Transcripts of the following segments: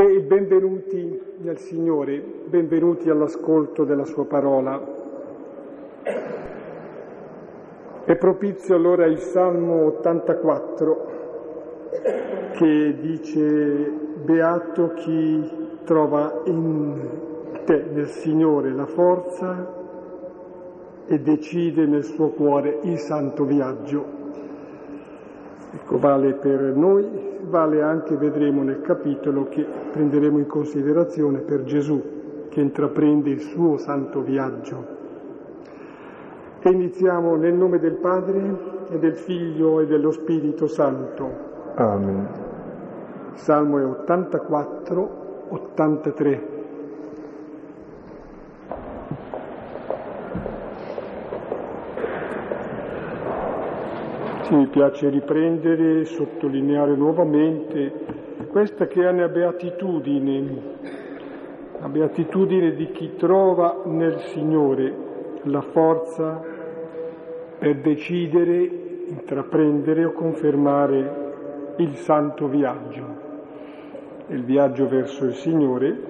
E benvenuti nel Signore, benvenuti all'ascolto della Sua parola. È propizio allora il Salmo 84 che dice Beato chi trova in te, nel Signore, la forza e decide nel suo cuore il santo viaggio. Ecco, vale per noi, vale anche, vedremo nel capitolo, che prenderemo in considerazione per Gesù, che intraprende il suo santo viaggio. E iniziamo nel nome del Padre e del Figlio e dello Spirito Santo. Amen. Salmo è 84, 83. Sì, mi piace riprendere e sottolineare nuovamente questa che è una beatitudine, la beatitudine di chi trova nel Signore la forza per decidere, intraprendere o confermare il santo viaggio, il viaggio verso il Signore,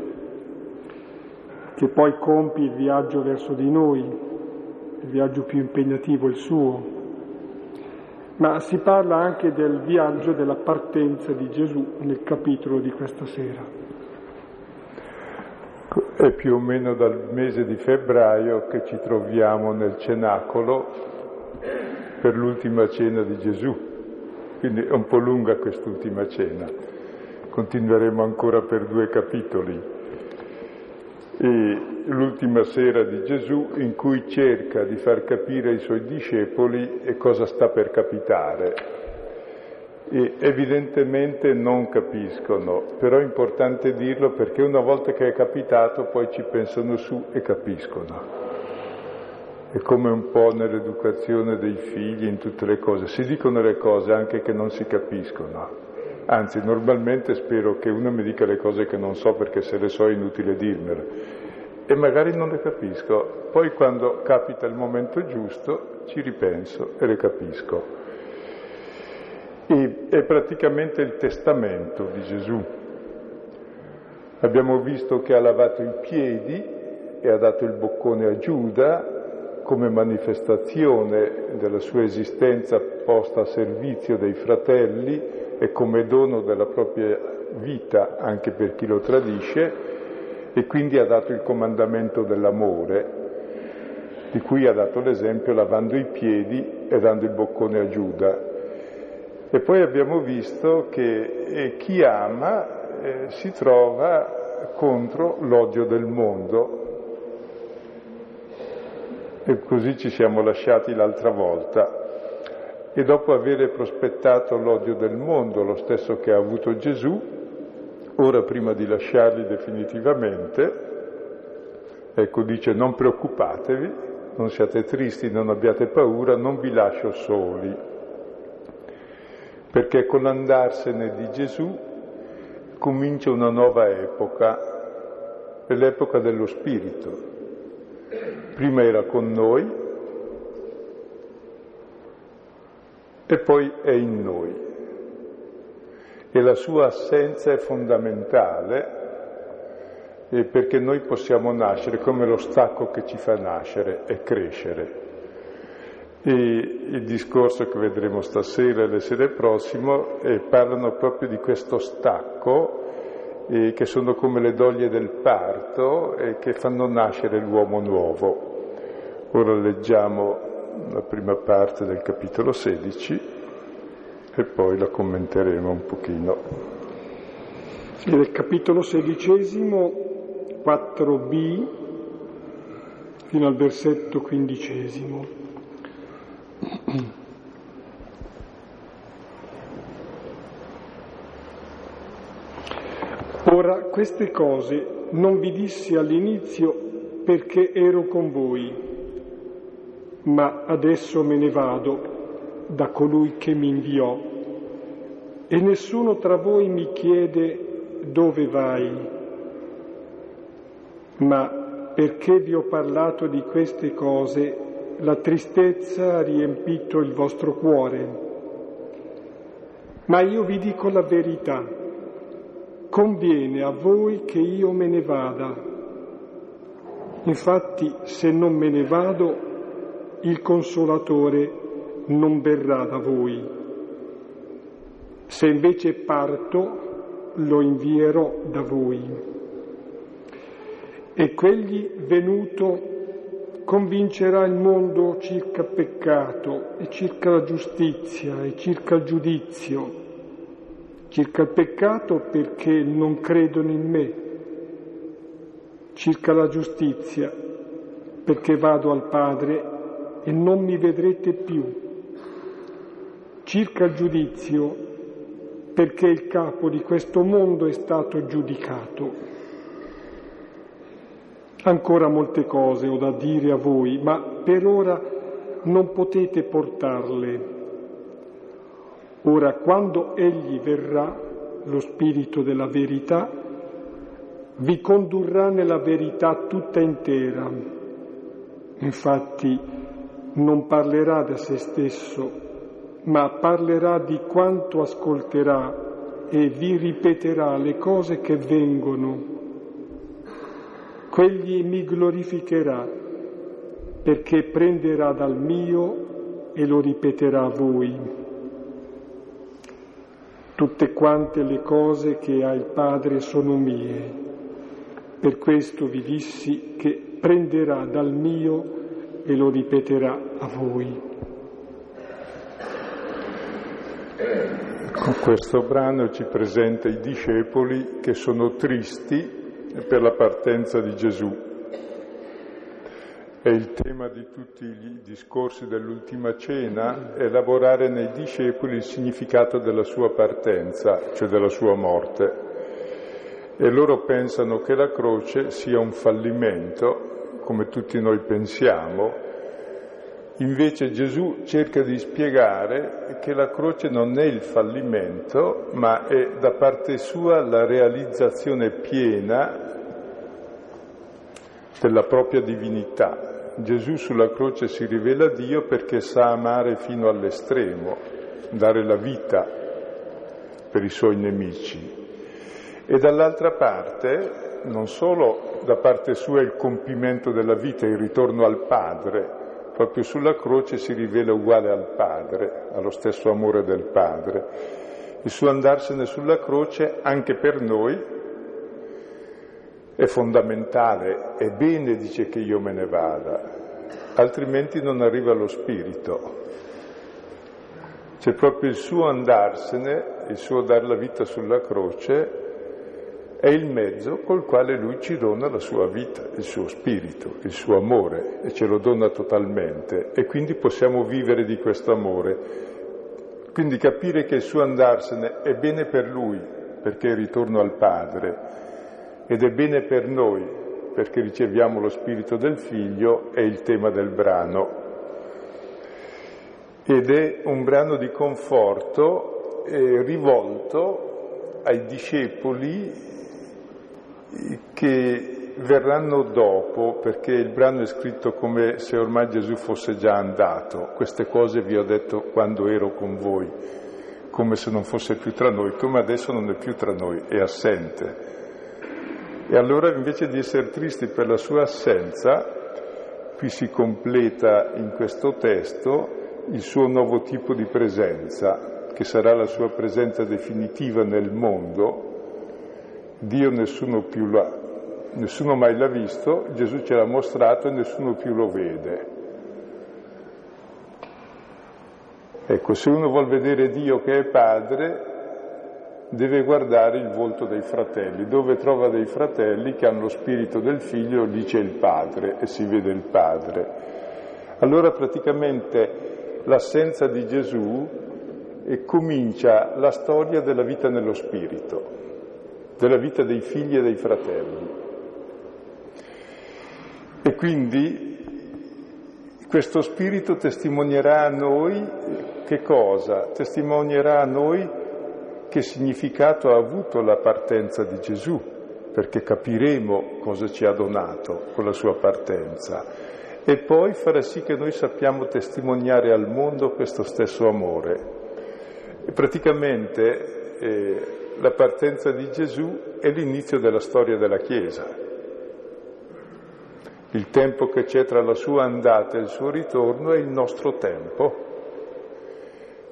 che poi compie il viaggio verso di noi, il viaggio più impegnativo, il suo, ma si parla anche del viaggio della partenza di Gesù nel capitolo di questa sera. È più o meno dal mese di febbraio che ci troviamo nel cenacolo per l'ultima cena di Gesù, quindi è un po' lunga quest'ultima cena. Continueremo ancora per due capitoli l'ultima sera di Gesù in cui cerca di far capire ai suoi discepoli cosa sta per capitare. E evidentemente non capiscono, però è importante dirlo perché una volta che è capitato poi ci pensano su e capiscono. È come un po' nell'educazione dei figli, in tutte le cose, si dicono le cose anche che non si capiscono. Anzi, normalmente spero che uno mi dica le cose che non so perché se le so è inutile dirmele. E magari non le capisco. Poi quando capita il momento giusto ci ripenso e le capisco. E è praticamente il testamento di Gesù. Abbiamo visto che ha lavato i piedi e ha dato il boccone a Giuda come manifestazione della sua esistenza posta a servizio dei fratelli e come dono della propria vita anche per chi lo tradisce e quindi ha dato il comandamento dell'amore, di cui ha dato l'esempio lavando i piedi e dando il boccone a Giuda. E poi abbiamo visto che chi ama eh, si trova contro l'odio del mondo. E così ci siamo lasciati l'altra volta e dopo aver prospettato l'odio del mondo, lo stesso che ha avuto Gesù, ora prima di lasciarli definitivamente, ecco dice non preoccupatevi, non siate tristi, non abbiate paura, non vi lascio soli, perché con l'andarsene di Gesù comincia una nuova epoca, è l'epoca dello Spirito. Prima era con noi, e poi è in noi. E la sua assenza è fondamentale perché noi possiamo nascere come lo stacco che ci fa nascere e crescere. E il discorso che vedremo stasera e le sere prossime eh, parlano proprio di questo stacco eh, che sono come le doglie del parto e che fanno nascere l'uomo nuovo. Ora leggiamo la prima parte del capitolo 16 e poi la commenteremo un pochino. Nel capitolo sedicesimo, 4b, fino al versetto quindicesimo. Ora queste cose non vi dissi all'inizio perché ero con voi ma adesso me ne vado da colui che mi inviò e nessuno tra voi mi chiede dove vai, ma perché vi ho parlato di queste cose, la tristezza ha riempito il vostro cuore. Ma io vi dico la verità. Conviene a voi che io me ne vada. Infatti, se non me ne vado, il consolatore non verrà da voi. Se invece parto, lo invierò da voi. E quegli venuto convincerà il mondo circa peccato e circa la giustizia e circa il giudizio. Circa il peccato perché non credono in me. Circa la giustizia perché vado al Padre e non mi vedrete più. Circa il giudizio perché il capo di questo mondo è stato giudicato. Ancora molte cose ho da dire a voi, ma per ora non potete portarle. Ora, quando Egli verrà, lo Spirito della verità, vi condurrà nella verità tutta intera. Infatti non parlerà da se stesso, ma parlerà di quanto ascolterà e vi ripeterà le cose che vengono Quegli mi glorificherà perché prenderà dal mio e lo ripeterà a voi. Tutte quante le cose che ha il Padre sono mie. Per questo vi dissi che prenderà dal mio e lo ripeterà a voi. Con questo brano ci presenta i discepoli che sono tristi per la partenza di Gesù. È il tema di tutti i discorsi dell'ultima cena, elaborare nei discepoli il significato della sua partenza, cioè della sua morte. E loro pensano che la croce sia un fallimento, come tutti noi pensiamo, Invece Gesù cerca di spiegare che la croce non è il fallimento, ma è da parte sua la realizzazione piena della propria divinità. Gesù sulla croce si rivela a Dio perché sa amare fino all'estremo, dare la vita per i suoi nemici. E dall'altra parte, non solo da parte sua il compimento della vita, il ritorno al Padre, proprio sulla croce si rivela uguale al Padre, allo stesso amore del Padre. Il suo andarsene sulla croce anche per noi è fondamentale, è bene, dice che io me ne vada, altrimenti non arriva lo Spirito. C'è proprio il suo andarsene, il suo dar la vita sulla croce, è il mezzo col quale lui ci dona la sua vita, il suo spirito, il suo amore e ce lo dona totalmente e quindi possiamo vivere di questo amore. Quindi capire che il suo andarsene è bene per lui perché è ritorno al Padre ed è bene per noi perché riceviamo lo spirito del figlio è il tema del brano. Ed è un brano di conforto eh, rivolto ai discepoli che verranno dopo, perché il brano è scritto come se ormai Gesù fosse già andato. Queste cose vi ho detto quando ero con voi, come se non fosse più tra noi, come adesso non è più tra noi, è assente. E allora invece di essere tristi per la sua assenza, qui si completa in questo testo il suo nuovo tipo di presenza, che sarà la sua presenza definitiva nel mondo, Dio nessuno più l'ha, nessuno mai l'ha visto, Gesù ce l'ha mostrato e nessuno più lo vede. Ecco, se uno vuol vedere Dio che è padre, deve guardare il volto dei fratelli. Dove trova dei fratelli che hanno lo spirito del figlio, lì c'è il padre e si vede il padre. Allora praticamente l'assenza di Gesù comincia la storia della vita nello spirito della vita dei figli e dei fratelli. E quindi questo spirito testimonierà a noi che cosa? Testimonierà a noi che significato ha avuto la partenza di Gesù, perché capiremo cosa ci ha donato con la sua partenza. E poi farà sì che noi sappiamo testimoniare al mondo questo stesso amore. E praticamente eh, la partenza di Gesù è l'inizio della storia della Chiesa. Il tempo che c'è tra la sua andata e il suo ritorno è il nostro tempo,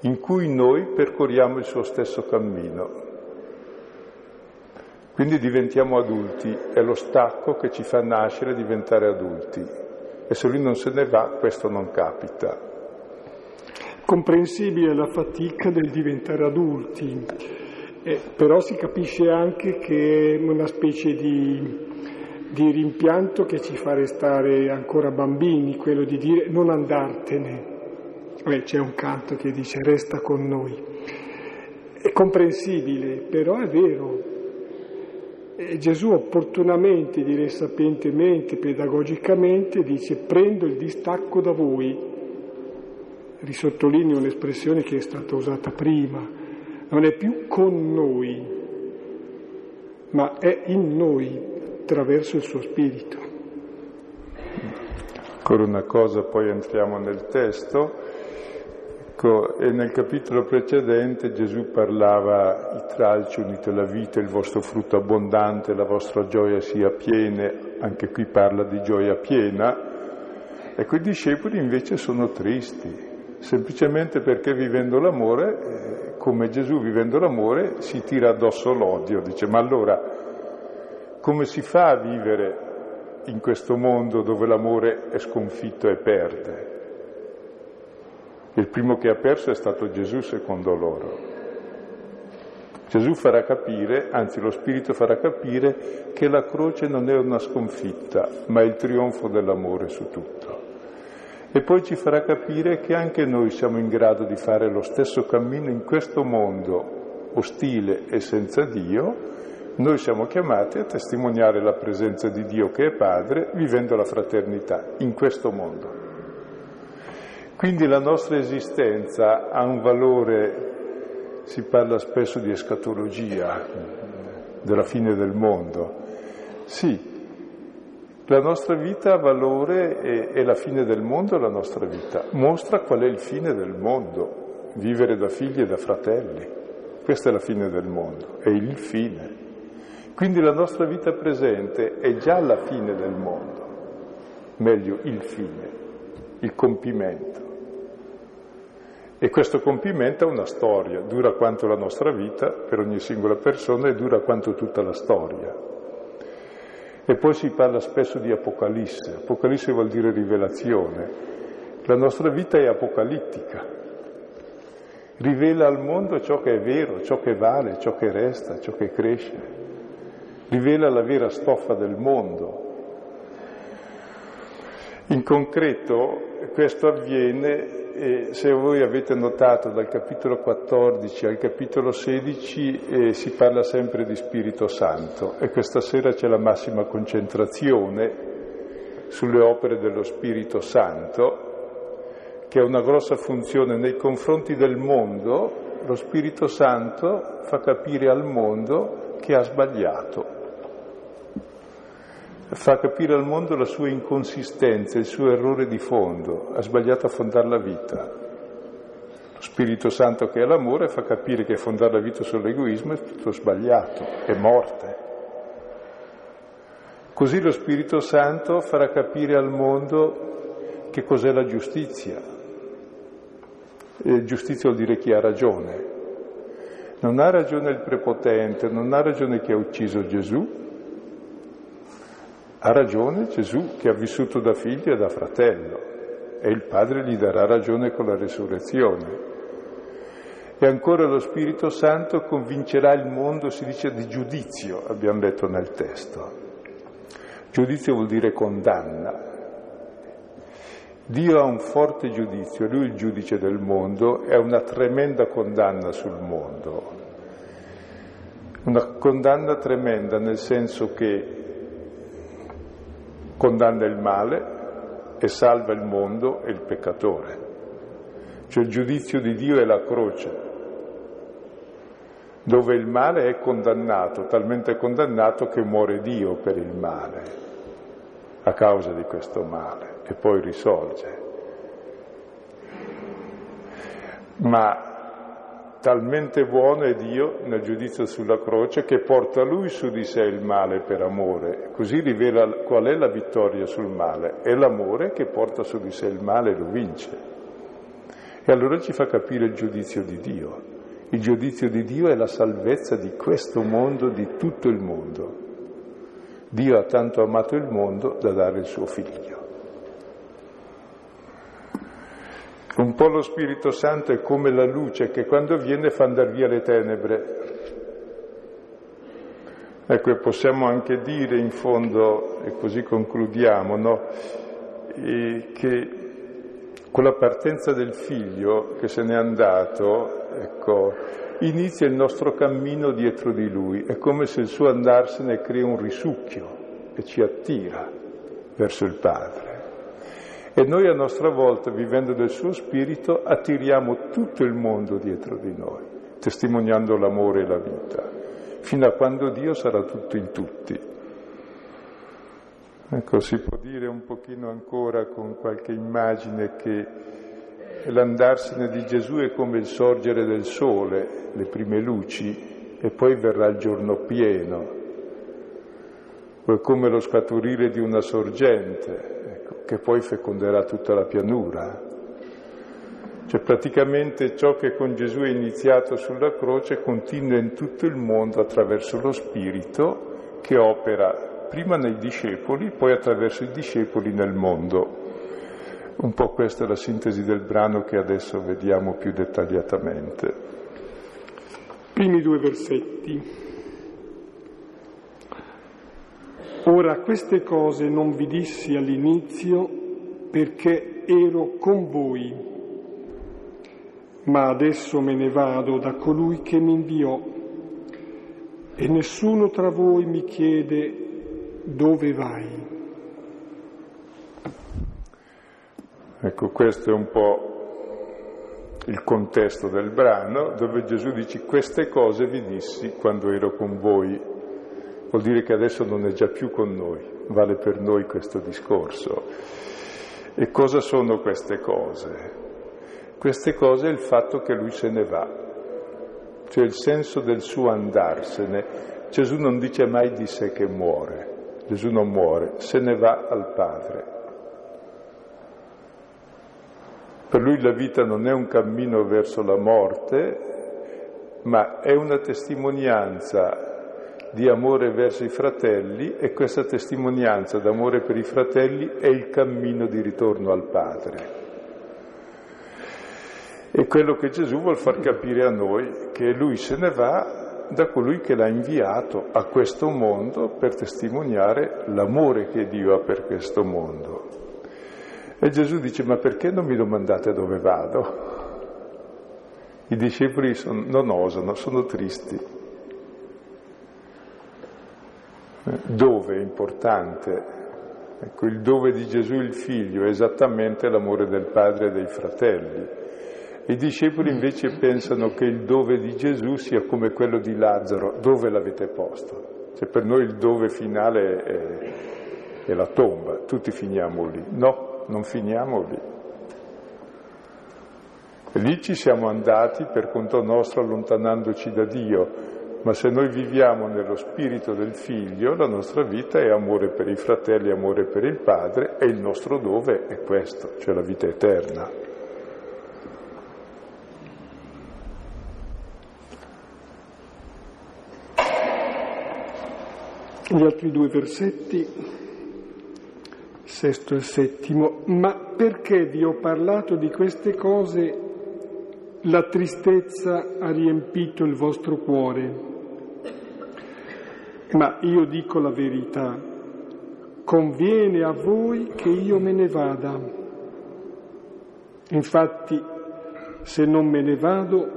in cui noi percorriamo il suo stesso cammino. Quindi diventiamo adulti, è lo stacco che ci fa nascere e diventare adulti. E se lui non se ne va, questo non capita. Comprensibile la fatica del diventare adulti, eh, però si capisce anche che è una specie di, di rimpianto che ci fa restare ancora bambini, quello di dire non andartene. Eh, c'è un canto che dice resta con noi. È comprensibile, però è vero, e Gesù opportunamente, direi sapientemente, pedagogicamente, dice prendo il distacco da voi. Risottolineo un'espressione che è stata usata prima. Non è più con noi, ma è in noi attraverso il suo spirito. Ancora una cosa, poi entriamo nel testo. Ecco, e nel capitolo precedente Gesù parlava i tralci unite alla vita, il vostro frutto abbondante, la vostra gioia sia piena, anche qui parla di gioia piena. Ecco, i discepoli invece sono tristi, semplicemente perché vivendo l'amore, eh, come Gesù vivendo l'amore, si tira addosso l'odio. Dice, ma allora come si fa a vivere in questo mondo dove l'amore è sconfitto e perde? Il primo che ha perso è stato Gesù secondo loro. Gesù farà capire, anzi lo Spirito farà capire, che la croce non è una sconfitta, ma il trionfo dell'amore su tutto. E poi ci farà capire che anche noi siamo in grado di fare lo stesso cammino in questo mondo ostile e senza Dio, noi siamo chiamati a testimoniare la presenza di Dio che è Padre vivendo la fraternità in questo mondo. Quindi la nostra esistenza ha un valore, si parla spesso di escatologia, della fine del mondo. Sì, la nostra vita ha valore e, e la fine del mondo è la nostra vita. Mostra qual è il fine del mondo, vivere da figli e da fratelli. Questa è la fine del mondo, è il fine. Quindi la nostra vita presente è già la fine del mondo, meglio il fine, il compimento. E questo compimento è una storia, dura quanto la nostra vita per ogni singola persona e dura quanto tutta la storia. E poi si parla spesso di Apocalisse. Apocalisse vuol dire rivelazione. La nostra vita è apocalittica. Rivela al mondo ciò che è vero, ciò che vale, ciò che resta, ciò che cresce. Rivela la vera stoffa del mondo. In concreto questo avviene e se voi avete notato dal capitolo 14 al capitolo 16 eh, si parla sempre di Spirito Santo e questa sera c'è la massima concentrazione sulle opere dello Spirito Santo, che ha una grossa funzione nei confronti del mondo. Lo Spirito Santo fa capire al mondo che ha sbagliato fa capire al mondo la sua inconsistenza, il suo errore di fondo, ha sbagliato a fondare la vita. Lo Spirito Santo che è l'amore fa capire che fondare la vita sull'egoismo è tutto sbagliato, è morte. Così lo Spirito Santo farà capire al mondo che cos'è la giustizia. E giustizia vuol dire chi ha ragione. Non ha ragione il prepotente, non ha ragione chi ha ucciso Gesù, ha ragione Gesù che ha vissuto da figlio e da fratello e il Padre gli darà ragione con la resurrezione. E ancora lo Spirito Santo convincerà il mondo, si dice, di giudizio, abbiamo detto nel testo. Giudizio vuol dire condanna. Dio ha un forte giudizio, lui è il giudice del mondo, e ha una tremenda condanna sul mondo. Una condanna tremenda nel senso che condanna il male e salva il mondo e il peccatore. Cioè il giudizio di Dio è la croce, dove il male è condannato, talmente condannato che muore Dio per il male, a causa di questo male, e poi risorge. Ma talmente buono è Dio nel giudizio sulla croce che porta lui su di sé il male per amore, così rivela qual è la vittoria sul male, è l'amore che porta su di sé il male e lo vince. E allora ci fa capire il giudizio di Dio. Il giudizio di Dio è la salvezza di questo mondo, di tutto il mondo. Dio ha tanto amato il mondo da dare il suo figlio. Un po' lo Spirito Santo è come la luce che quando viene fa andare via le tenebre. Ecco, possiamo anche dire in fondo, e così concludiamo, no? e che con la partenza del figlio che se n'è andato, ecco, inizia il nostro cammino dietro di lui. È come se il suo andarsene crea un risucchio e ci attira verso il Padre. E noi a nostra volta, vivendo del suo spirito, attiriamo tutto il mondo dietro di noi, testimoniando l'amore e la vita, fino a quando Dio sarà tutto in tutti. Ecco, si può dire un pochino ancora con qualche immagine che l'andarsene di Gesù è come il sorgere del sole, le prime luci, e poi verrà il giorno pieno, o è come lo scaturire di una sorgente, che poi feconderà tutta la pianura. Cioè praticamente ciò che con Gesù è iniziato sulla croce continua in tutto il mondo attraverso lo Spirito che opera prima nei discepoli, poi attraverso i discepoli nel mondo. Un po' questa è la sintesi del brano che adesso vediamo più dettagliatamente. Primi due versetti. Ora queste cose non vi dissi all'inizio perché ero con voi, ma adesso me ne vado da colui che mi inviò e nessuno tra voi mi chiede dove vai. Ecco, questo è un po' il contesto del brano dove Gesù dice queste cose vi dissi quando ero con voi vuol dire che adesso non è già più con noi, vale per noi questo discorso. E cosa sono queste cose? Queste cose è il fatto che lui se ne va, cioè il senso del suo andarsene. Gesù non dice mai di sé che muore, Gesù non muore, se ne va al Padre. Per lui la vita non è un cammino verso la morte, ma è una testimonianza di amore verso i fratelli e questa testimonianza d'amore per i fratelli è il cammino di ritorno al Padre. È quello che Gesù vuol far capire a noi, che lui se ne va da colui che l'ha inviato a questo mondo per testimoniare l'amore che Dio ha per questo mondo. E Gesù dice, ma perché non mi domandate dove vado? I discepoli son, non osano, sono tristi. Dove è importante. Ecco, il dove di Gesù il figlio è esattamente l'amore del padre e dei fratelli. I discepoli invece pensano che il dove di Gesù sia come quello di Lazzaro, dove l'avete posto? Cioè per noi il dove finale è, è la tomba, tutti finiamo lì. No, non finiamo lì. Lì ci siamo andati per conto nostro allontanandoci da Dio, ma se noi viviamo nello spirito del figlio, la nostra vita è amore per i fratelli, amore per il padre e il nostro dove è questo, cioè la vita eterna. Gli altri due versetti, sesto e settimo, ma perché vi ho parlato di queste cose la tristezza ha riempito il vostro cuore. Ma io dico la verità, conviene a voi che io me ne vada. Infatti, se non me ne vado,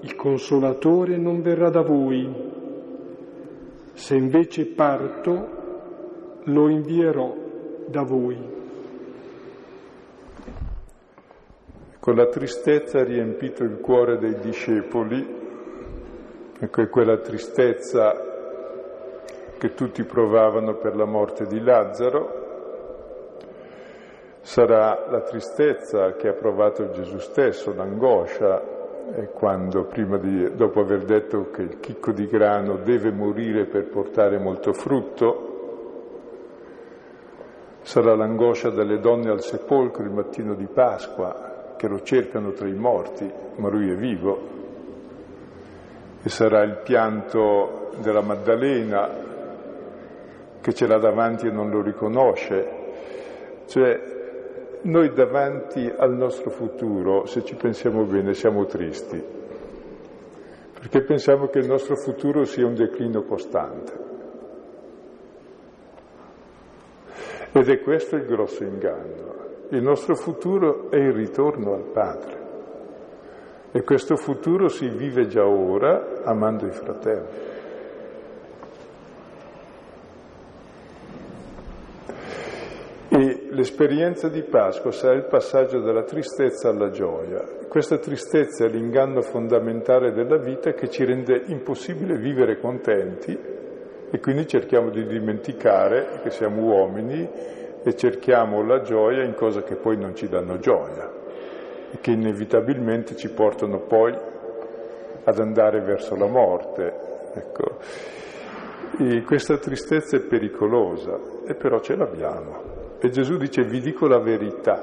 il consolatore non verrà da voi. Se invece parto, lo invierò da voi. Con la tristezza ha riempito il cuore dei discepoli, ecco è quella tristezza che tutti provavano per la morte di Lazzaro, sarà la tristezza che ha provato Gesù stesso, l'angoscia è quando, di, dopo aver detto che il chicco di grano deve morire per portare molto frutto, sarà l'angoscia delle donne al sepolcro il mattino di Pasqua, che lo cercano tra i morti, ma lui è vivo, e sarà il pianto della Maddalena che ce l'ha davanti e non lo riconosce. Cioè, noi davanti al nostro futuro, se ci pensiamo bene, siamo tristi, perché pensiamo che il nostro futuro sia un declino costante. Ed è questo il grosso inganno. Il nostro futuro è il ritorno al Padre. E questo futuro si vive già ora amando i fratelli. E l'esperienza di Pasqua sarà il passaggio dalla tristezza alla gioia. Questa tristezza è l'inganno fondamentale della vita che ci rende impossibile vivere contenti e quindi cerchiamo di dimenticare che siamo uomini e cerchiamo la gioia in cose che poi non ci danno gioia e che inevitabilmente ci portano poi ad andare verso la morte. Ecco. E questa tristezza è pericolosa e però ce l'abbiamo. E Gesù dice vi dico la verità,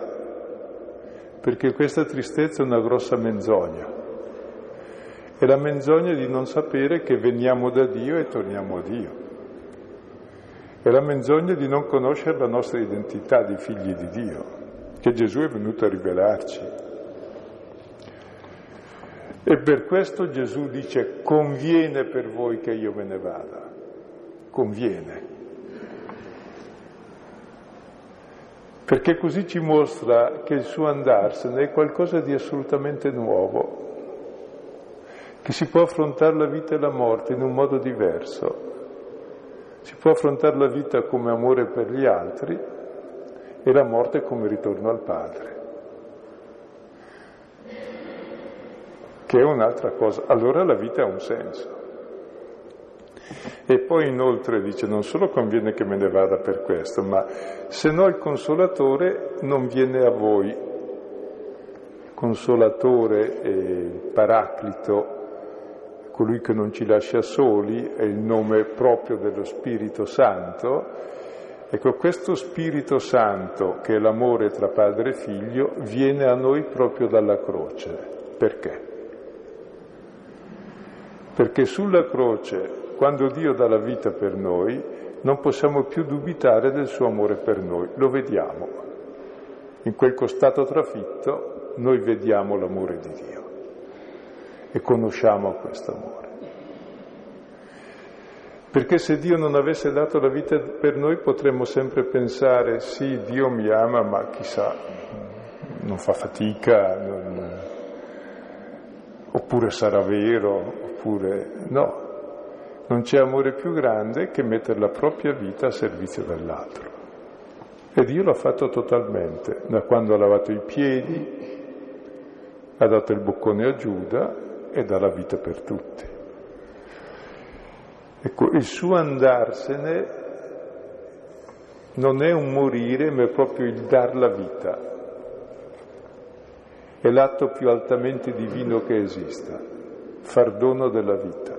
perché questa tristezza è una grossa menzogna. È la menzogna di non sapere che veniamo da Dio e torniamo a Dio. È la menzogna di non conoscere la nostra identità di figli di Dio, che Gesù è venuto a rivelarci. E per questo Gesù dice conviene per voi che io me ne vada, conviene. perché così ci mostra che il suo andarsene è qualcosa di assolutamente nuovo, che si può affrontare la vita e la morte in un modo diverso. Si può affrontare la vita come amore per gli altri e la morte come ritorno al Padre. Che è un'altra cosa. Allora la vita ha un senso. E poi inoltre dice non solo conviene che me ne vada per questo, ma se no il consolatore non viene a voi. Consolatore e paraclito, colui che non ci lascia soli, è il nome proprio dello Spirito Santo. Ecco, questo Spirito Santo, che è l'amore tra padre e figlio, viene a noi proprio dalla croce. Perché? Perché sulla croce quando Dio dà la vita per noi, non possiamo più dubitare del suo amore per noi, lo vediamo. In quel costato trafitto noi vediamo l'amore di Dio e conosciamo questo amore. Perché se Dio non avesse dato la vita per noi potremmo sempre pensare sì, Dio mi ama, ma chissà, non fa fatica, non... oppure sarà vero, oppure no. Non c'è amore più grande che mettere la propria vita a servizio dell'altro. E Dio l'ha fatto totalmente, da quando ha lavato i piedi, ha dato il boccone a Giuda e dà la vita per tutti. Ecco, il suo andarsene non è un morire, ma è proprio il dar la vita. È l'atto più altamente divino che esista, far dono della vita.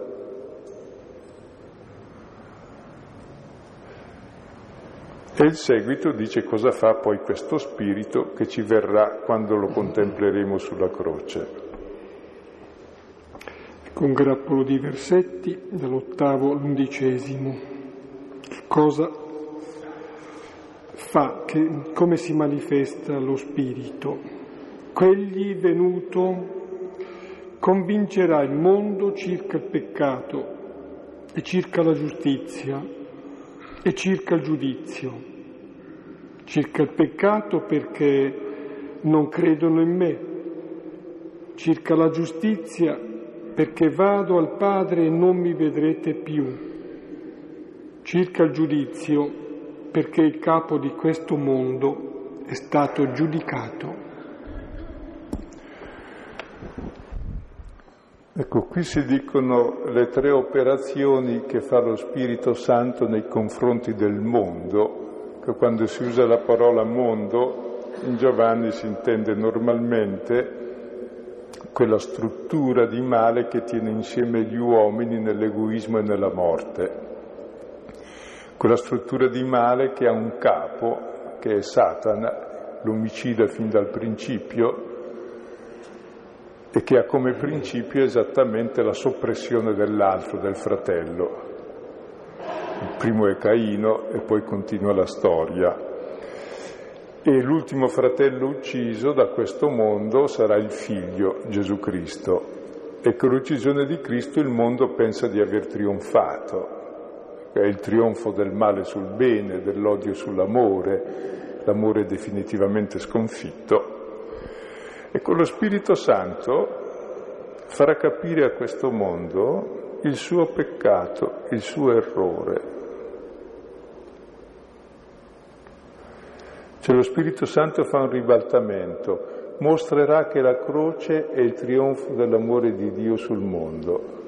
E il seguito dice cosa fa poi questo spirito che ci verrà quando lo contempleremo sulla croce. Con grappolo di versetti dall'ottavo all'undicesimo. Cosa fa, che, come si manifesta lo spirito? Quegli venuto convincerà il mondo circa il peccato e circa la giustizia e circa il giudizio circa il peccato perché non credono in me, circa la giustizia perché vado al Padre e non mi vedrete più, circa il giudizio perché il capo di questo mondo è stato giudicato. Ecco, qui si dicono le tre operazioni che fa lo Spirito Santo nei confronti del mondo che quando si usa la parola mondo in Giovanni si intende normalmente quella struttura di male che tiene insieme gli uomini nell'egoismo e nella morte. Quella struttura di male che ha un capo, che è Satana, l'omicida fin dal principio, e che ha come principio esattamente la soppressione dell'altro, del fratello. Il primo è Caino e poi continua la storia. E l'ultimo fratello ucciso da questo mondo sarà il figlio Gesù Cristo. E con l'uccisione di Cristo il mondo pensa di aver trionfato. È il trionfo del male sul bene, dell'odio sull'amore, l'amore definitivamente sconfitto e con lo Spirito Santo farà capire a questo mondo il suo peccato, il suo errore. Cioè lo Spirito Santo fa un ribaltamento, mostrerà che la croce è il trionfo dell'amore di Dio sul mondo.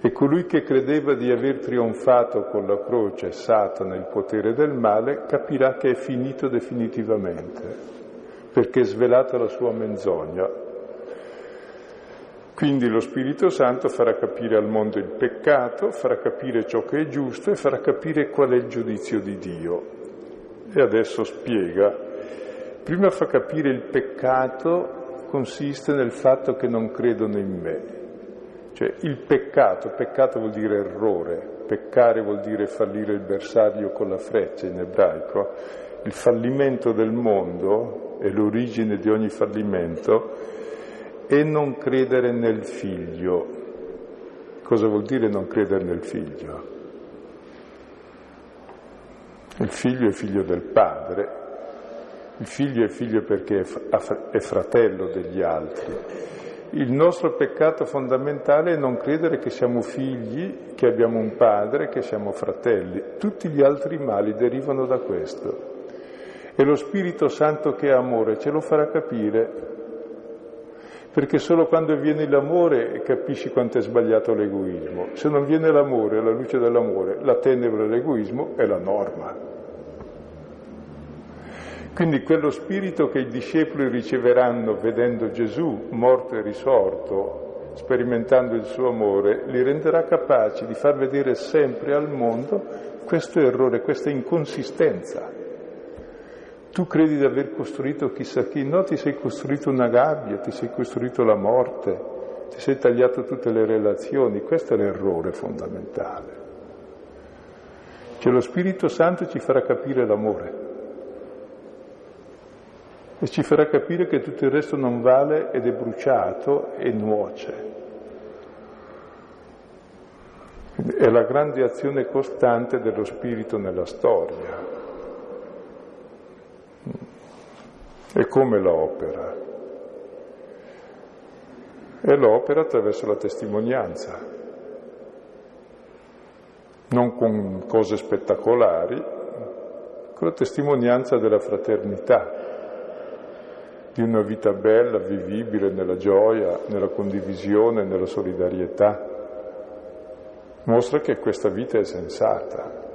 E colui che credeva di aver trionfato con la croce Satana, il potere del male, capirà che è finito definitivamente perché è svelata la sua menzogna. Quindi lo Spirito Santo farà capire al mondo il peccato, farà capire ciò che è giusto e farà capire qual è il giudizio di Dio. E adesso spiega. Prima fa capire il peccato consiste nel fatto che non credono in me. Cioè il peccato, peccato vuol dire errore, peccare vuol dire fallire il bersaglio con la freccia in ebraico. Il fallimento del mondo è l'origine di ogni fallimento, è non credere nel figlio. Cosa vuol dire non credere nel figlio? Il figlio è figlio del padre, il figlio è figlio perché è fratello degli altri. Il nostro peccato fondamentale è non credere che siamo figli, che abbiamo un padre, che siamo fratelli. Tutti gli altri mali derivano da questo. E lo Spirito Santo che è amore ce lo farà capire, perché solo quando viene l'amore capisci quanto è sbagliato l'egoismo. Se non viene l'amore, la luce dell'amore, la tenebra dell'egoismo è la norma. Quindi quello spirito che i discepoli riceveranno vedendo Gesù morto e risorto, sperimentando il suo amore, li renderà capaci di far vedere sempre al mondo questo errore, questa inconsistenza. Tu credi di aver costruito chissà chi, no, ti sei costruito una gabbia, ti sei costruito la morte, ti sei tagliato tutte le relazioni, questo è l'errore fondamentale. Cioè lo Spirito Santo ci farà capire l'amore e ci farà capire che tutto il resto non vale ed è bruciato e nuoce. È la grande azione costante dello Spirito nella storia. E come la opera? E l'opera attraverso la testimonianza, non con cose spettacolari, con la testimonianza della fraternità, di una vita bella, vivibile nella gioia, nella condivisione, nella solidarietà. Mostra che questa vita è sensata.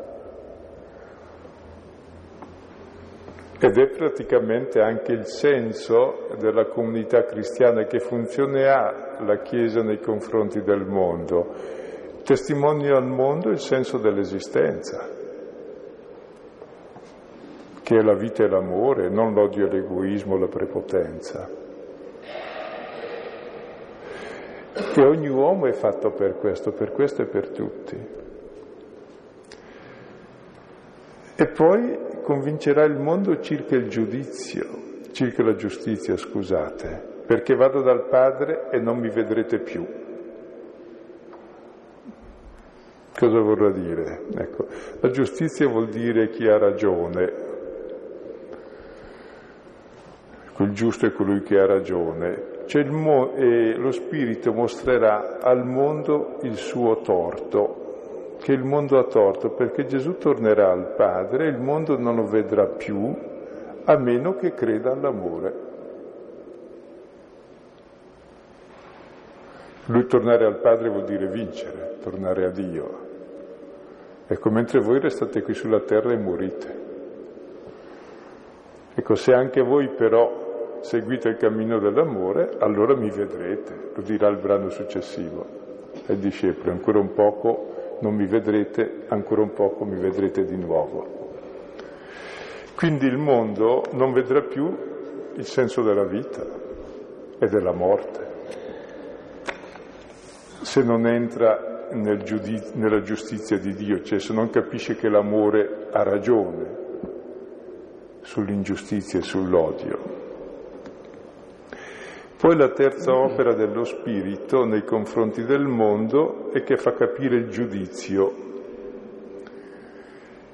ed è praticamente anche il senso della comunità cristiana che funzione ha la Chiesa nei confronti del mondo. Testimonia al mondo il senso dell'esistenza, che è la vita e l'amore, non l'odio e l'egoismo, la prepotenza. Che ogni uomo è fatto per questo, per questo e per tutti. E poi convincerà il mondo circa il giudizio, circa la giustizia, scusate, perché vado dal Padre e non mi vedrete più. Cosa vorrà dire? Ecco, la giustizia vuol dire chi ha ragione, quel giusto è colui che ha ragione. Mo- lo Spirito mostrerà al mondo il suo torto, che il mondo ha torto perché Gesù tornerà al Padre e il mondo non lo vedrà più a meno che creda all'amore. Lui tornare al Padre vuol dire vincere, tornare a Dio. Ecco, mentre voi restate qui sulla terra e morite. Ecco, se anche voi però seguite il cammino dell'amore, allora mi vedrete, lo dirà il brano successivo ai discepoli, ancora un poco non mi vedrete, ancora un poco mi vedrete di nuovo. Quindi il mondo non vedrà più il senso della vita e della morte se non entra nel giudiz- nella giustizia di Dio, cioè se non capisce che l'amore ha ragione sull'ingiustizia e sull'odio. Poi la terza opera dello Spirito nei confronti del mondo è che fa capire il giudizio.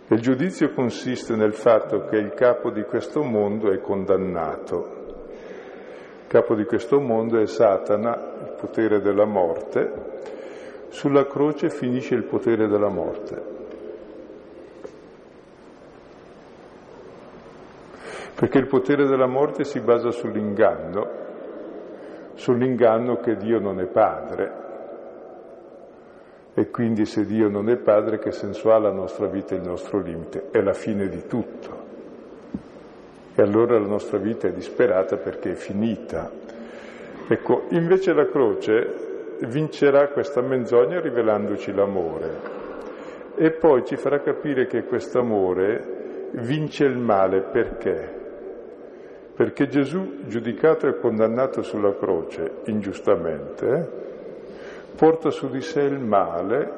Il giudizio consiste nel fatto che il capo di questo mondo è condannato. Il capo di questo mondo è Satana, il potere della morte. Sulla croce finisce il potere della morte. perché il potere della morte si basa sull'inganno, sull'inganno che Dio non è padre. E quindi se Dio non è padre, che senso ha la nostra vita e il nostro limite? È la fine di tutto. E allora la nostra vita è disperata perché è finita. Ecco, invece la croce vincerà questa menzogna rivelandoci l'amore e poi ci farà capire che questo amore vince il male perché? Perché Gesù, giudicato e condannato sulla croce ingiustamente, porta su di sé il male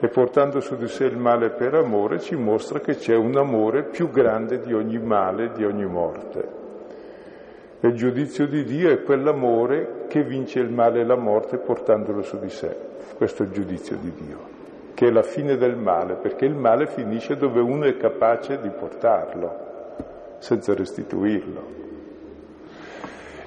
e portando su di sé il male per amore ci mostra che c'è un amore più grande di ogni male, di ogni morte. E il giudizio di Dio è quell'amore che vince il male e la morte portandolo su di sé. Questo è il giudizio di Dio, che è la fine del male, perché il male finisce dove uno è capace di portarlo senza restituirlo.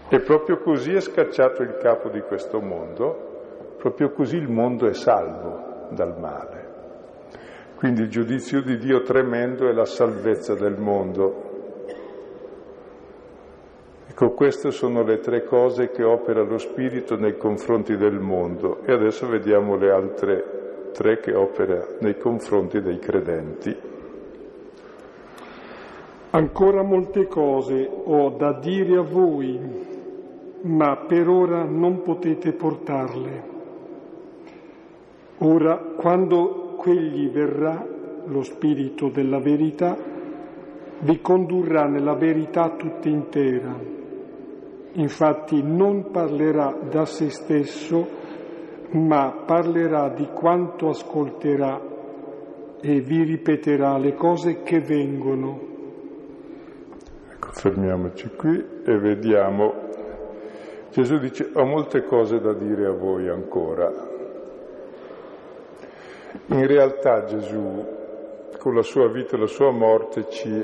E proprio così è scacciato il capo di questo mondo, proprio così il mondo è salvo dal male. Quindi il giudizio di Dio tremendo è la salvezza del mondo. Ecco, queste sono le tre cose che opera lo Spirito nei confronti del mondo e adesso vediamo le altre tre che opera nei confronti dei credenti. Ancora molte cose ho da dire a voi, ma per ora non potete portarle. Ora, quando quegli verrà, lo Spirito della verità, vi condurrà nella verità tutta intera. Infatti non parlerà da se stesso, ma parlerà di quanto ascolterà e vi ripeterà le cose che vengono fermiamoci qui e vediamo. Gesù dice ho molte cose da dire a voi ancora. In realtà Gesù con la sua vita e la sua morte ci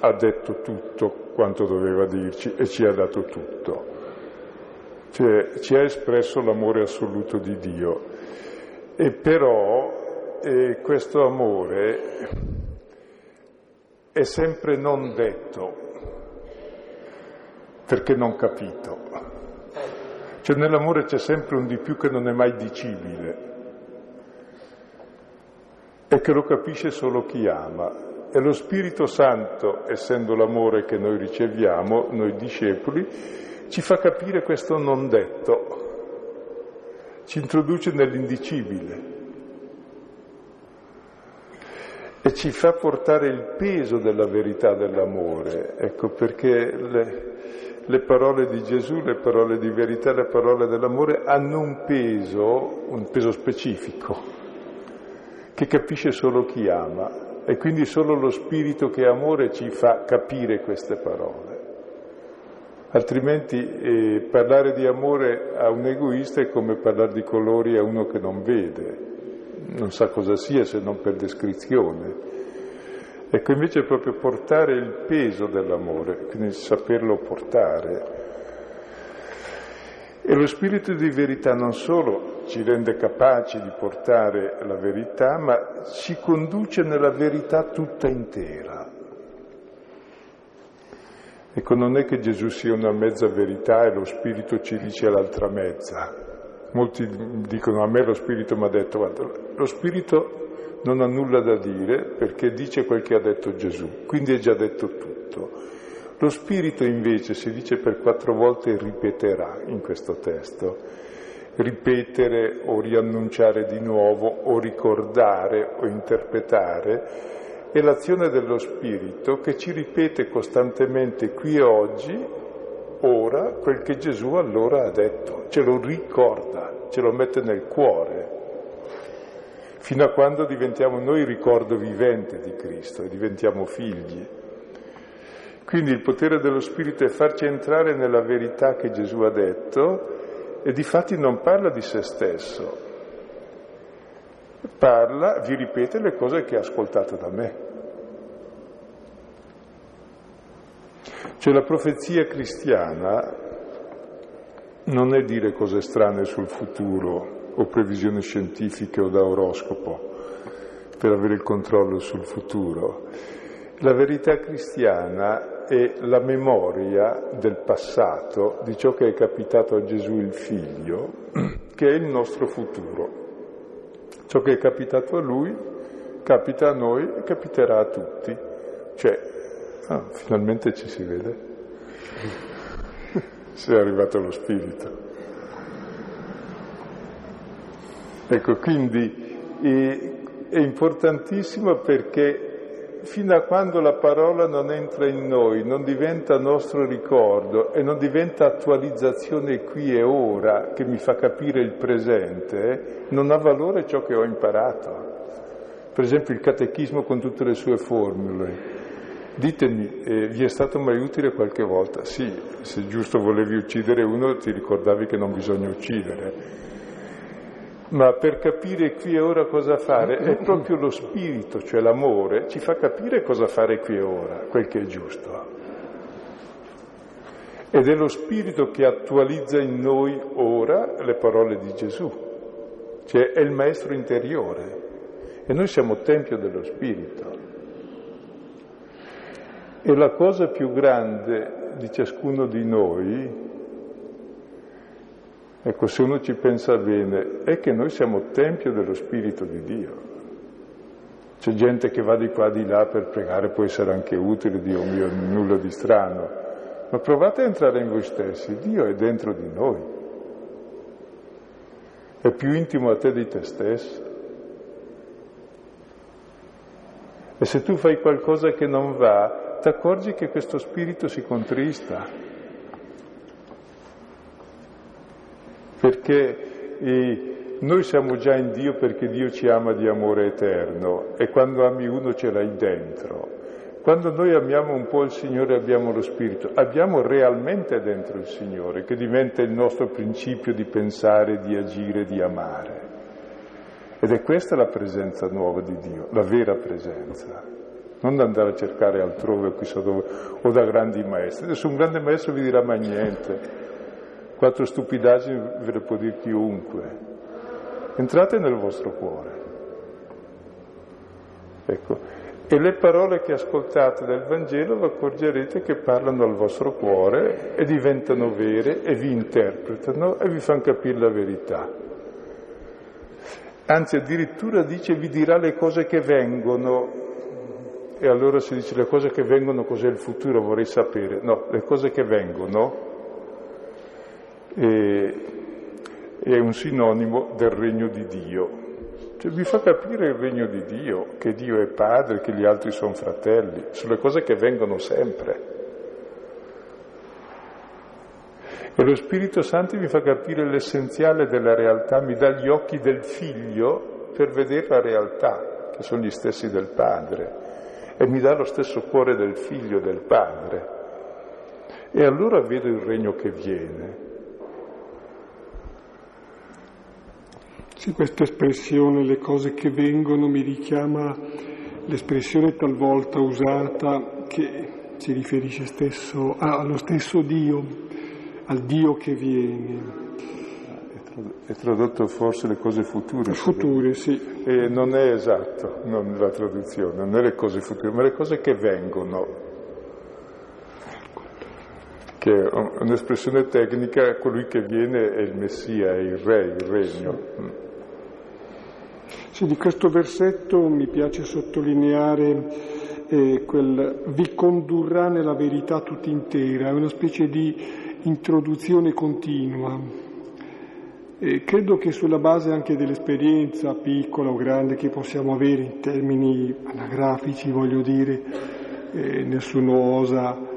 ha detto tutto quanto doveva dirci e ci ha dato tutto. Cioè, ci ha espresso l'amore assoluto di Dio. E però eh, questo amore è sempre non detto, perché non capito. Cioè nell'amore c'è sempre un di più che non è mai dicibile e che lo capisce solo chi ama. E lo Spirito Santo, essendo l'amore che noi riceviamo, noi discepoli, ci fa capire questo non detto, ci introduce nell'indicibile e ci fa portare il peso della verità dell'amore. Ecco perché le, le parole di Gesù, le parole di verità, le parole dell'amore hanno un peso, un peso specifico, che capisce solo chi ama e quindi solo lo spirito che è amore ci fa capire queste parole. Altrimenti eh, parlare di amore a un egoista è come parlare di colori a uno che non vede, non sa cosa sia se non per descrizione. Ecco, invece proprio portare il peso dell'amore, quindi saperlo portare. E lo spirito di verità non solo ci rende capaci di portare la verità, ma ci conduce nella verità tutta intera. Ecco, non è che Gesù sia una mezza verità e lo spirito ci dice l'altra mezza. Molti dicono a me lo spirito mi ha detto, guarda, lo spirito non ha nulla da dire perché dice quel che ha detto Gesù, quindi è già detto tutto. Lo Spirito invece si dice per quattro volte ripeterà in questo testo. Ripetere o riannunciare di nuovo o ricordare o interpretare è l'azione dello Spirito che ci ripete costantemente qui e oggi, ora, quel che Gesù allora ha detto, ce lo ricorda, ce lo mette nel cuore, fino a quando diventiamo noi ricordo vivente di Cristo e diventiamo figli. Quindi il potere dello Spirito è farci entrare nella verità che Gesù ha detto e di fatti non parla di se stesso, parla, vi ripete le cose che ha ascoltato da me. Cioè la profezia cristiana non è dire cose strane sul futuro o previsioni scientifiche o da oroscopo per avere il controllo sul futuro. La verità cristiana è la memoria del passato, di ciò che è capitato a Gesù il Figlio, che è il nostro futuro. Ciò che è capitato a Lui capita a noi e capiterà a tutti. Cioè, ah, finalmente ci si vede. si è arrivato lo Spirito. Ecco, quindi è, importantissimo perché fino a quando la parola non entra in noi, non diventa nostro ricordo e non diventa attualizzazione qui e ora che mi fa capire il presente, non ha valore ciò che ho imparato. Per esempio il catechismo con tutte le sue formule. Ditemi, eh, vi è stato mai utile qualche volta? Sì, se giusto volevi uccidere uno ti ricordavi che non bisogna uccidere ma per capire qui e ora cosa fare è proprio lo spirito, cioè l'amore, ci fa capire cosa fare qui e ora, quel che è giusto. Ed è lo spirito che attualizza in noi ora le parole di Gesù, cioè è il maestro interiore e noi siamo tempio dello spirito. E la cosa più grande di ciascuno di noi Ecco, se uno ci pensa bene, è che noi siamo tempio dello Spirito di Dio. C'è gente che va di qua di là per pregare, può essere anche utile, Dio mio, nulla di strano. Ma provate a entrare in voi stessi, Dio è dentro di noi. È più intimo a te di te stesso. E se tu fai qualcosa che non va, ti accorgi che questo spirito si contrista. Perché eh, noi siamo già in Dio perché Dio ci ama di amore eterno e quando ami uno ce l'hai dentro. Quando noi amiamo un po' il Signore abbiamo lo Spirito, abbiamo realmente dentro il Signore che diventa il nostro principio di pensare, di agire, di amare. Ed è questa la presenza nuova di Dio, la vera presenza. Non da andare a cercare altrove, chissà dove, o da grandi maestri. Adesso un grande maestro vi dirà mai niente, Quattro stupidaggini ve le può dire chiunque. Entrate nel vostro cuore. Ecco. E le parole che ascoltate del Vangelo vi accorgerete che parlano al vostro cuore e diventano vere e vi interpretano e vi fanno capire la verità. Anzi, addirittura dice vi dirà le cose che vengono. E allora si dice le cose che vengono, cos'è il futuro? Vorrei sapere. No, le cose che vengono è un sinonimo del regno di Dio. Cioè, vi fa capire il regno di Dio, che Dio è padre, che gli altri sono fratelli, sono le cose che vengono sempre. E lo Spirito Santo mi fa capire l'essenziale della realtà, mi dà gli occhi del figlio per vedere la realtà, che sono gli stessi del padre, e mi dà lo stesso cuore del figlio del padre. E allora vedo il regno che viene. Sì, questa espressione, le cose che vengono, mi richiama l'espressione talvolta usata che si riferisce stesso, allo stesso Dio, al Dio che viene. È tradotto forse le cose future. Future, sì. E non è esatto, non la traduzione, non è le cose future, ma le cose che vengono. Che è un'espressione tecnica, colui che viene è il Messia, è il Re, il Regno. Sì. Sì, di questo versetto mi piace sottolineare eh, quel vi condurrà nella verità tutta intera, è una specie di introduzione continua. E credo che sulla base anche dell'esperienza piccola o grande che possiamo avere in termini anagrafici, voglio dire, eh, nessuno osa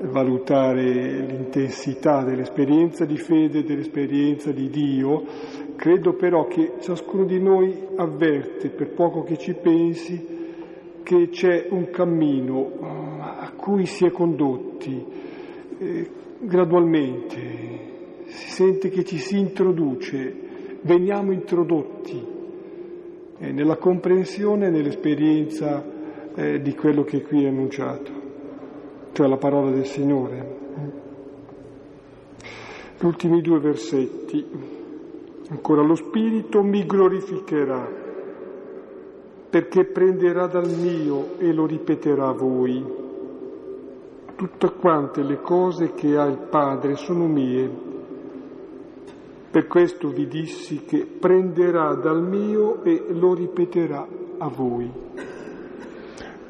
valutare l'intensità dell'esperienza di fede, dell'esperienza di Dio, credo però che ciascuno di noi avverte, per poco che ci pensi, che c'è un cammino eh, a cui si è condotti eh, gradualmente, si sente che ci si introduce, veniamo introdotti eh, nella comprensione e nell'esperienza eh, di quello che qui è annunciato cioè la parola del Signore. Gli ultimi due versetti, ancora lo Spirito mi glorificherà perché prenderà dal mio e lo ripeterà a voi. Tutte quante le cose che ha il Padre sono mie. Per questo vi dissi che prenderà dal mio e lo ripeterà a voi.